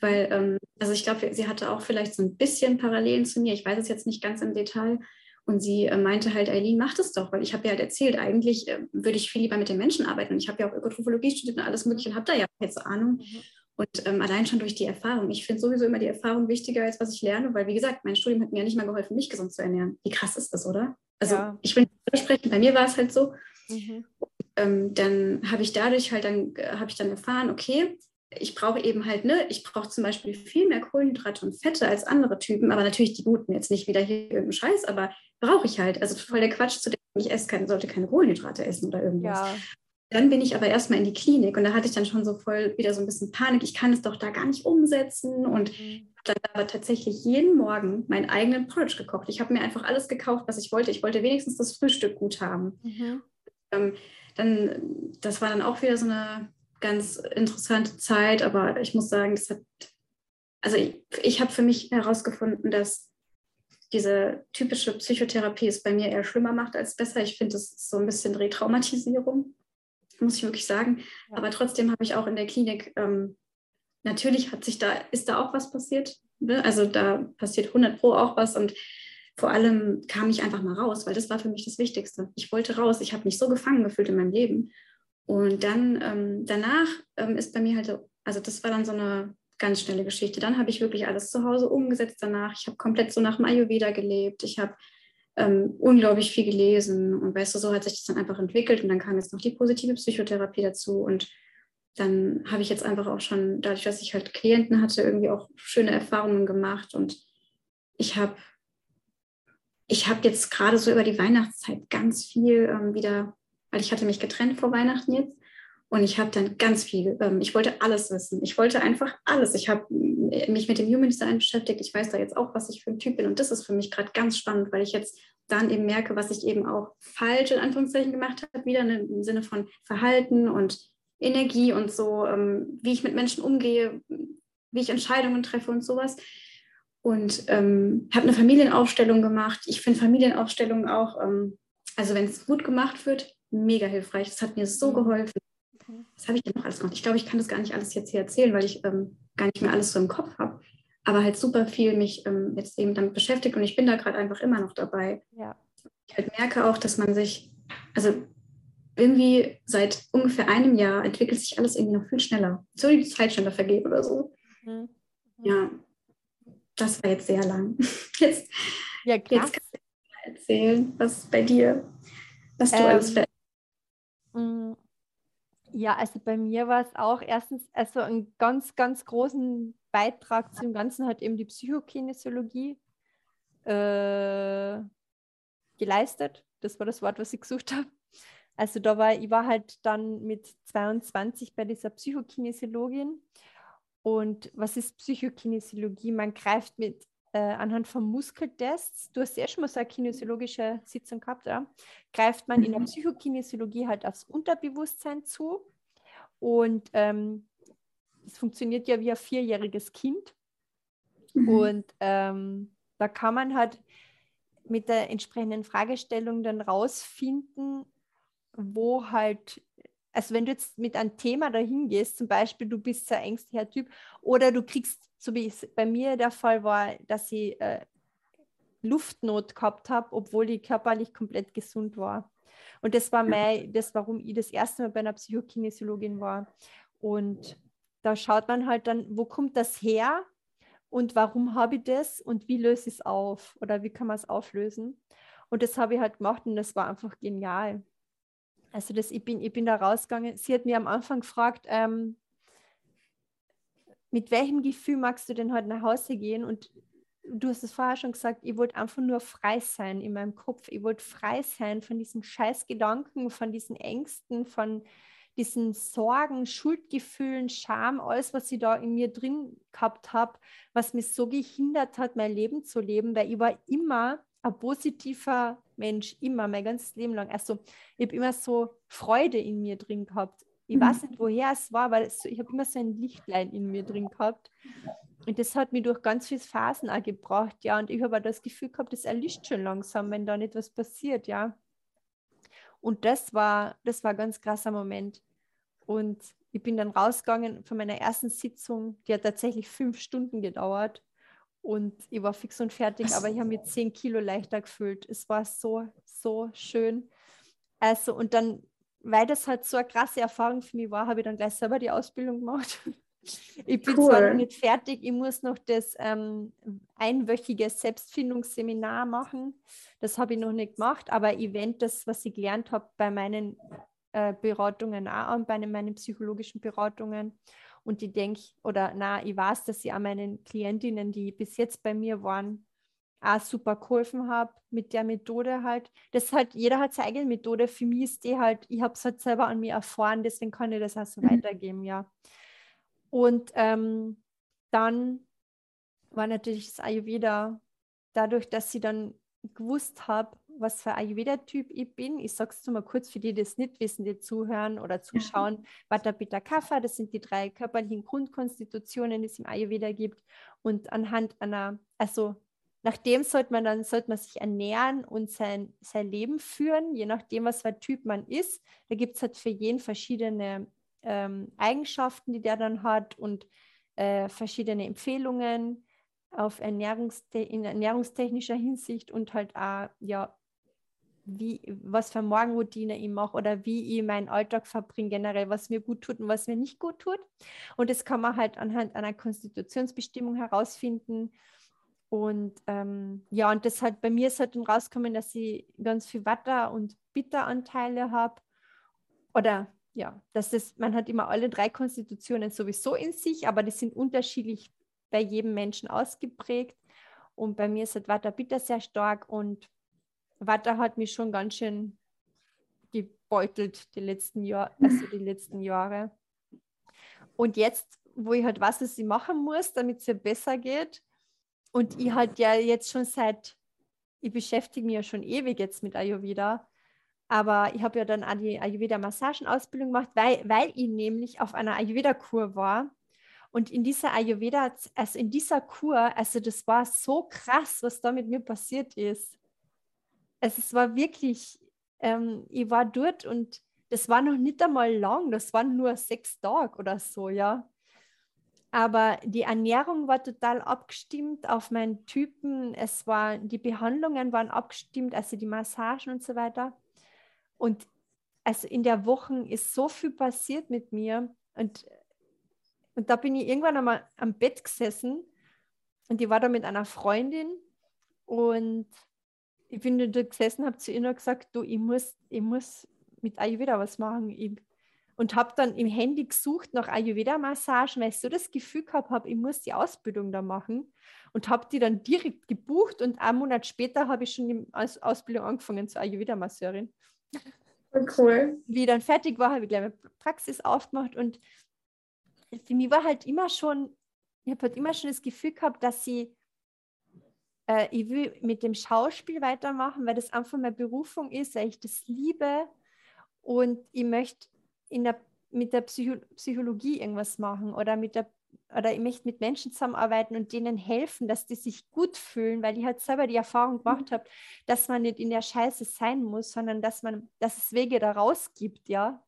Weil, ähm, also ich glaube, sie hatte auch vielleicht so ein bisschen Parallelen zu mir. Ich weiß es jetzt nicht ganz im Detail. Und sie äh, meinte halt, Eileen, mach das doch, weil ich habe ja halt erzählt, eigentlich äh, würde ich viel lieber mit den Menschen arbeiten. Und ich habe ja auch Ökotrophologie studiert und alles Mögliche und habe da ja jetzt Ahnung. Mhm. Und ähm, allein schon durch die Erfahrung. Ich finde sowieso immer die Erfahrung wichtiger, als was ich lerne, weil, wie gesagt, mein Studium hat mir ja nicht mal geholfen, mich gesund zu ernähren. Wie krass ist das, oder? Also, ja. ich will nicht sprechen, bei mir war es halt so. Mhm. Und, ähm, dann habe ich dadurch halt dann, äh, habe ich dann erfahren, okay, ich brauche eben halt, ne, ich brauche zum Beispiel viel mehr Kohlenhydrate und Fette als andere Typen, aber natürlich die guten, jetzt nicht wieder hier irgendeinen Scheiß, aber brauche ich halt. Also voll der Quatsch zu denken, ich esse keine, sollte keine Kohlenhydrate essen oder irgendwas. Ja. Dann bin ich aber erstmal in die Klinik und da hatte ich dann schon so voll wieder so ein bisschen Panik, ich kann es doch da gar nicht umsetzen und mhm. dann aber tatsächlich jeden Morgen meinen eigenen Porridge gekocht. Ich habe mir einfach alles gekauft, was ich wollte. Ich wollte wenigstens das Frühstück gut haben. Mhm. Ähm, dann, das war dann auch wieder so eine ganz interessante Zeit, aber ich muss sagen, das hat, also ich, ich habe für mich herausgefunden, dass diese typische Psychotherapie es bei mir eher schlimmer macht als besser. Ich finde, das ist so ein bisschen Retraumatisierung, muss ich wirklich sagen. Ja. Aber trotzdem habe ich auch in der Klinik, ähm, natürlich hat sich da, ist da auch was passiert. Ne? Also da passiert 100 Pro auch was und vor allem kam ich einfach mal raus, weil das war für mich das Wichtigste. Ich wollte raus. Ich habe mich so gefangen gefühlt in meinem Leben. Und dann ähm, danach ähm, ist bei mir halt Also das war dann so eine ganz schnelle Geschichte. Dann habe ich wirklich alles zu Hause umgesetzt danach. Ich habe komplett so nach dem Ayurveda gelebt. Ich habe ähm, unglaublich viel gelesen und weißt du, so hat sich das dann einfach entwickelt und dann kam jetzt noch die positive Psychotherapie dazu und dann habe ich jetzt einfach auch schon, dadurch, dass ich halt Klienten hatte, irgendwie auch schöne Erfahrungen gemacht und ich habe ich habe jetzt gerade so über die Weihnachtszeit ganz viel ähm, wieder, weil ich hatte mich getrennt vor Weihnachten jetzt und ich habe dann ganz viel, ähm, ich wollte alles wissen. Ich wollte einfach alles. Ich habe mich mit dem Human Design beschäftigt. Ich weiß da jetzt auch, was ich für ein Typ bin. Und das ist für mich gerade ganz spannend, weil ich jetzt dann eben merke, was ich eben auch falsch in Anführungszeichen gemacht habe, wieder im Sinne von Verhalten und Energie und so, ähm, wie ich mit Menschen umgehe, wie ich Entscheidungen treffe und sowas. Und ähm, habe eine Familienaufstellung gemacht. Ich finde Familienaufstellungen auch, ähm, also wenn es gut gemacht wird, mega hilfreich. Das hat mir so mhm. geholfen. Was habe ich denn noch alles gemacht? Ich glaube, ich kann das gar nicht alles jetzt hier erzählen, weil ich ähm, gar nicht mehr alles so im Kopf habe. Aber halt super viel mich ähm, jetzt eben damit beschäftigt und ich bin da gerade einfach immer noch dabei. Ja. Ich halt merke auch, dass man sich, also irgendwie seit ungefähr einem Jahr entwickelt sich alles irgendwie noch viel schneller. So wie die Zeit schneller vergeht oder so. Mhm. Ja, das war jetzt sehr lang. Jetzt, ja, krass. jetzt kannst du erzählen, was bei dir, was du ähm, alles verändert ja, also bei mir war es auch erstens, also einen ganz, ganz großen Beitrag zum Ganzen hat eben die Psychokinesiologie äh, geleistet. Das war das Wort, was ich gesucht habe. Also da war, ich war halt dann mit 22 bei dieser Psychokinesiologin. Und was ist Psychokinesiologie? Man greift mit äh, anhand von Muskeltests, du hast ja schon mal so eine kinesiologische Sitzung gehabt, ja? greift man in der mhm. Psychokinesiologie halt aufs Unterbewusstsein zu. Und ähm, es funktioniert ja wie ein vierjähriges Kind. Mhm. Und ähm, da kann man halt mit der entsprechenden Fragestellung dann rausfinden, wo halt also wenn du jetzt mit einem Thema dahin gehst, zum Beispiel du bist ein ängstlicher Typ oder du kriegst, so wie es bei mir der Fall war, dass ich äh, Luftnot gehabt habe, obwohl ich körperlich komplett gesund war. Und das war mein, das, warum ich das erste Mal bei einer Psychokinesiologin war. Und da schaut man halt dann, wo kommt das her und warum habe ich das und wie löse ich es auf oder wie kann man es auflösen. Und das habe ich halt gemacht und das war einfach genial. Also das, ich, bin, ich bin da rausgegangen. Sie hat mir am Anfang gefragt, ähm, mit welchem Gefühl magst du denn heute nach Hause gehen? Und du hast es vorher schon gesagt, ich wollte einfach nur frei sein in meinem Kopf. Ich wollte frei sein von diesen Scheißgedanken, von diesen Ängsten, von diesen Sorgen, Schuldgefühlen, Scham, alles, was ich da in mir drin gehabt habe, was mich so gehindert hat, mein Leben zu leben, weil ich war immer ein positiver Mensch, immer, mein ganzes Leben lang. Also ich habe immer so Freude in mir drin gehabt. Ich mhm. weiß nicht, woher es war, weil es, ich habe immer so ein Lichtlein in mir drin gehabt. Und das hat mich durch ganz viele Phasen auch gebracht, ja. Und ich habe das Gefühl gehabt, das erlischt schon langsam, wenn da nicht was passiert, ja. Und das war, das war ein ganz krasser Moment. Und ich bin dann rausgegangen von meiner ersten Sitzung, die hat tatsächlich fünf Stunden gedauert. Und ich war fix und fertig, aber ich habe mich zehn Kilo leichter gefühlt. Es war so, so schön. Also, und dann, weil das halt so eine krasse Erfahrung für mich war, habe ich dann gleich selber die Ausbildung gemacht. Ich bin cool. zwar noch nicht fertig, ich muss noch das ähm, einwöchige Selbstfindungsseminar machen. Das habe ich noch nicht gemacht, aber ich wende das, was ich gelernt habe, bei meinen äh, Beratungen auch an, bei meinen psychologischen Beratungen. Und ich denke, oder na, ich weiß, dass ich an meinen Klientinnen, die bis jetzt bei mir waren, auch super geholfen habe mit der Methode halt. Das halt, jeder hat seine eigene Methode. Für mich ist die halt, ich habe es halt selber an mir erfahren, deswegen kann ich das auch so mhm. weitergeben, ja. Und ähm, dann war natürlich das Ayurveda, dadurch, dass sie dann gewusst habe, was für Ayurveda-Typ ich bin. Ich sage es mal kurz für die, die das nicht wissen, die zuhören oder zuschauen. Vata, Pitta, Kapha, das sind die drei körperlichen Grundkonstitutionen, die es im Ayurveda gibt. Und anhand einer, also nach dem sollte man dann sollte man sich ernähren und sein, sein Leben führen, je nachdem, was für ein Typ man ist. Da gibt es halt für jeden verschiedene ähm, Eigenschaften, die der dann hat und äh, verschiedene Empfehlungen auf Ernährungste in ernährungstechnischer Hinsicht und halt auch ja, wie, was für Morgenroutine ich mache oder wie ich meinen Alltag verbringe, generell, was mir gut tut und was mir nicht gut tut. Und das kann man halt anhand einer Konstitutionsbestimmung herausfinden. Und ähm, ja, und das halt bei mir ist halt dann rausgekommen, dass ich ganz viel Watter- und Bitteranteile habe. Oder ja, das ist, man hat immer alle drei Konstitutionen sowieso in sich, aber die sind unterschiedlich bei jedem Menschen ausgeprägt. Und bei mir ist halt Watter Bitter sehr stark und Watter hat mich schon ganz schön gebeutelt die letzten Jahre, also die letzten Jahre. Und jetzt, wo ich halt weiß, was ich machen muss, damit es mir besser geht, und ich halt ja jetzt schon seit, ich beschäftige mich ja schon ewig jetzt mit Ayurveda, aber ich habe ja dann auch die Ayurveda-Massagenausbildung gemacht, weil, weil ich nämlich auf einer Ayurveda-Kur war. Und in dieser Ayurveda, also in dieser Kur, also das war so krass, was da mit mir passiert ist. Also es war wirklich, ähm, ich war dort und das war noch nicht einmal lang, das waren nur sechs Tage oder so, ja. Aber die Ernährung war total abgestimmt auf meinen Typen. Es war, die Behandlungen waren abgestimmt, also die Massagen und so weiter. Und also in der Woche ist so viel passiert mit mir. Und, und da bin ich irgendwann einmal am Bett gesessen und ich war da mit einer Freundin und ich bin da gesessen, habe zu ihr nur gesagt, du, ich muss, ich muss mit Ayurveda was machen. Ich, und habe dann im Handy gesucht nach Ayurveda-Massagen, weil ich so das Gefühl gehabt habe, ich muss die Ausbildung da machen und habe die dann direkt gebucht und einen Monat später habe ich schon die Aus Ausbildung angefangen zur Ayurveda-Masseurin. Cool. Wie ich dann fertig war, habe ich gleich eine Praxis aufgemacht und für mich war halt immer schon, ich habe halt immer schon das Gefühl gehabt, dass sie äh, ich will mit dem Schauspiel weitermachen, weil das einfach meine Berufung ist, weil ich das liebe und ich möchte in der, mit der Psycho Psychologie irgendwas machen oder mit der oder ich möchte mit Menschen zusammenarbeiten und denen helfen, dass die sich gut fühlen, weil ich halt selber die Erfahrung gemacht habe, dass man nicht in der Scheiße sein muss, sondern dass man, dass es Wege daraus gibt, ja.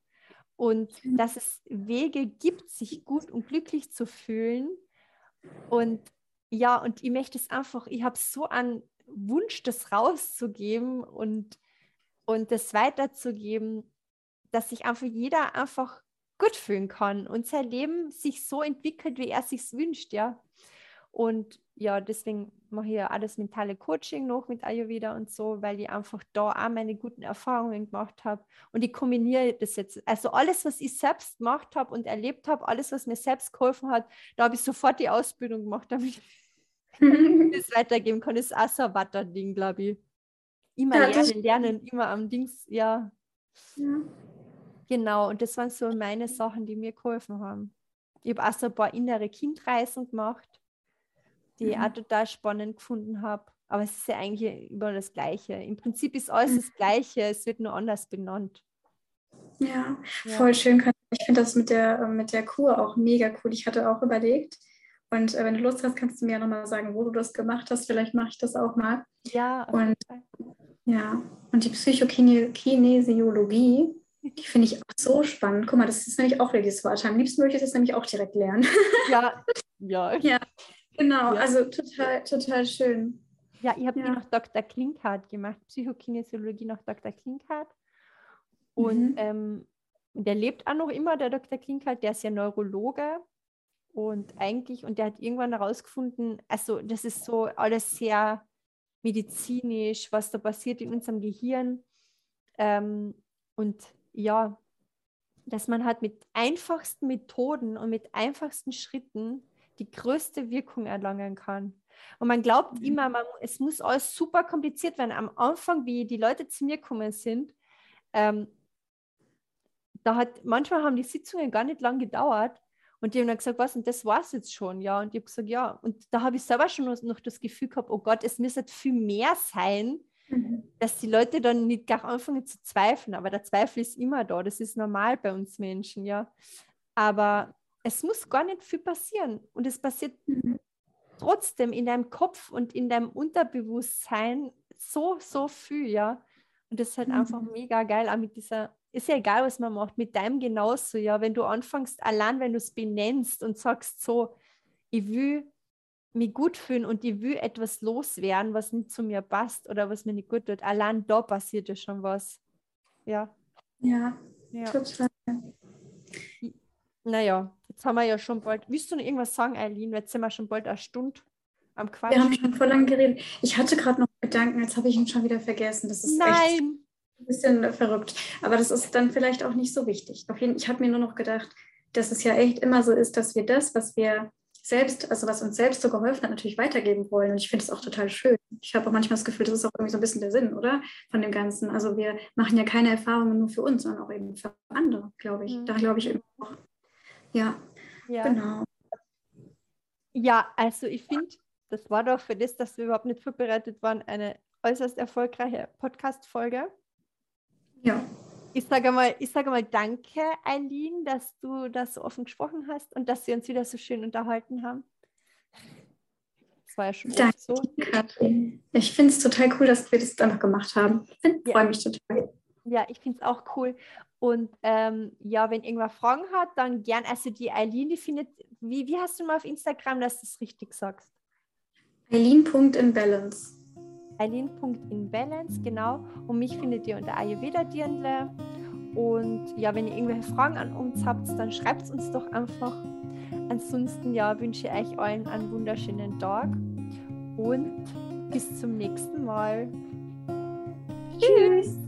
Und dass es Wege gibt, sich gut und glücklich zu fühlen. Und ja, und ich möchte es einfach, ich habe so einen Wunsch, das rauszugeben und, und das weiterzugeben, dass sich einfach jeder einfach gut fühlen kann und sein Leben sich so entwickelt, wie er sich wünscht, ja. Und ja, deswegen mache ich ja auch das mentale Coaching noch mit Ayurveda und so, weil ich einfach da auch meine guten Erfahrungen gemacht habe. Und ich kombiniere das jetzt. Also alles, was ich selbst gemacht habe und erlebt habe, alles, was mir selbst geholfen hat, da habe ich sofort die Ausbildung gemacht, damit ich das weitergeben kann. Das ist auch so ein Watterding, glaube ich. Immer ja, lernen, lernen, immer am Dings, ja. ja. Genau, und das waren so meine Sachen, die mir geholfen haben. Ich habe auch so ein paar innere Kindreisen gemacht, die mhm. ich auch total spannend gefunden habe. Aber es ist ja eigentlich immer das Gleiche. Im Prinzip ist alles das Gleiche, es wird nur anders benannt. Ja, ja. voll schön. Ich finde das mit der, mit der Kur auch mega cool. Ich hatte auch überlegt. Und äh, wenn du Lust hast, kannst du mir ja nochmal sagen, wo du das gemacht hast. Vielleicht mache ich das auch mal. Ja. Und, ja. und die Psychokinesiologie, die finde ich auch so spannend. Guck mal, das ist nämlich auch wieder dieses Wort. Am liebsten möchte ich das nämlich auch direkt lernen. Ja, ja. ja, genau. Ja. Also total, total schön. Ja, ich habe ja. die nach Dr. Klinkhardt gemacht, Psychokinesiologie nach Dr. Klinkhardt. Und mhm. ähm, der lebt auch noch immer, der Dr. Klinkhardt, der ist ja Neurologe. Und eigentlich, und der hat irgendwann herausgefunden, also das ist so alles sehr medizinisch, was da passiert in unserem Gehirn. Ähm, und ja, dass man halt mit einfachsten Methoden und mit einfachsten Schritten die größte Wirkung erlangen kann. Und man glaubt mhm. immer, man, es muss alles super kompliziert werden. Am Anfang, wie die Leute zu mir gekommen sind, ähm, da hat, manchmal haben die Sitzungen gar nicht lang gedauert. Und die haben dann gesagt, was, und das war es jetzt schon, ja. Und ich habe gesagt, ja. Und da habe ich selber schon noch das Gefühl gehabt, oh Gott, es müsste viel mehr sein, Mhm. Dass die Leute dann nicht gar anfangen zu zweifeln, aber der Zweifel ist immer da, das ist normal bei uns Menschen, ja. Aber es muss gar nicht viel passieren und es passiert mhm. trotzdem in deinem Kopf und in deinem Unterbewusstsein so, so viel, ja. Und das ist halt mhm. einfach mega geil, auch mit dieser, ist ja egal, was man macht, mit deinem genauso, ja. Wenn du anfängst, allein wenn du es benennst und sagst so, ich will mich gut fühlen und ich will etwas loswerden, was nicht zu mir passt oder was mir nicht gut tut, allein da passiert ja schon was. Ja. Ja, ja. total. Naja, jetzt haben wir ja schon bald. Willst du noch irgendwas sagen, Eileen? Jetzt sind wir schon bald eine Stunde am Quatsch. Wir haben schon vor lang geredet. Ich hatte gerade noch Gedanken, jetzt habe ich ihn schon wieder vergessen. Das ist Nein. echt ein bisschen verrückt. Aber das ist dann vielleicht auch nicht so wichtig. Auf jeden, ich habe mir nur noch gedacht, dass es ja echt immer so ist, dass wir das, was wir selbst, also was uns selbst so geholfen hat, natürlich weitergeben wollen. Und ich finde es auch total schön. Ich habe auch manchmal das Gefühl, das ist auch irgendwie so ein bisschen der Sinn, oder? Von dem Ganzen. Also wir machen ja keine Erfahrungen nur für uns, sondern auch eben für andere, glaube ich. Mhm. Da glaube ich eben auch. Ja, ja, genau. Ja, also ich finde, das war doch für das, dass wir überhaupt nicht vorbereitet waren, eine äußerst erfolgreiche Podcast-Folge. Ja. Ich sage mal, ich sage mal danke, Eileen, dass du das so offen gesprochen hast und dass wir uns wieder so schön unterhalten haben. Das war ja schon danke, so. Katrin. Ich finde es total cool, dass wir das einfach gemacht haben. Ich ja. freue mich total. Ja, ich finde es auch cool. Und ähm, ja, wenn irgendwer Fragen hat, dann gern. Also die Eileen, die findet, wie, wie hast du mal auf Instagram, dass du es richtig sagst? Eileen.inbalance. Eileen.inbalance, genau. Und mich findet ihr unter Ayurveda Dirndle. Und ja, wenn ihr irgendwelche Fragen an uns habt, dann schreibt es uns doch einfach. Ansonsten ja, wünsche ich euch allen einen wunderschönen Tag und bis zum nächsten Mal. Tschüss.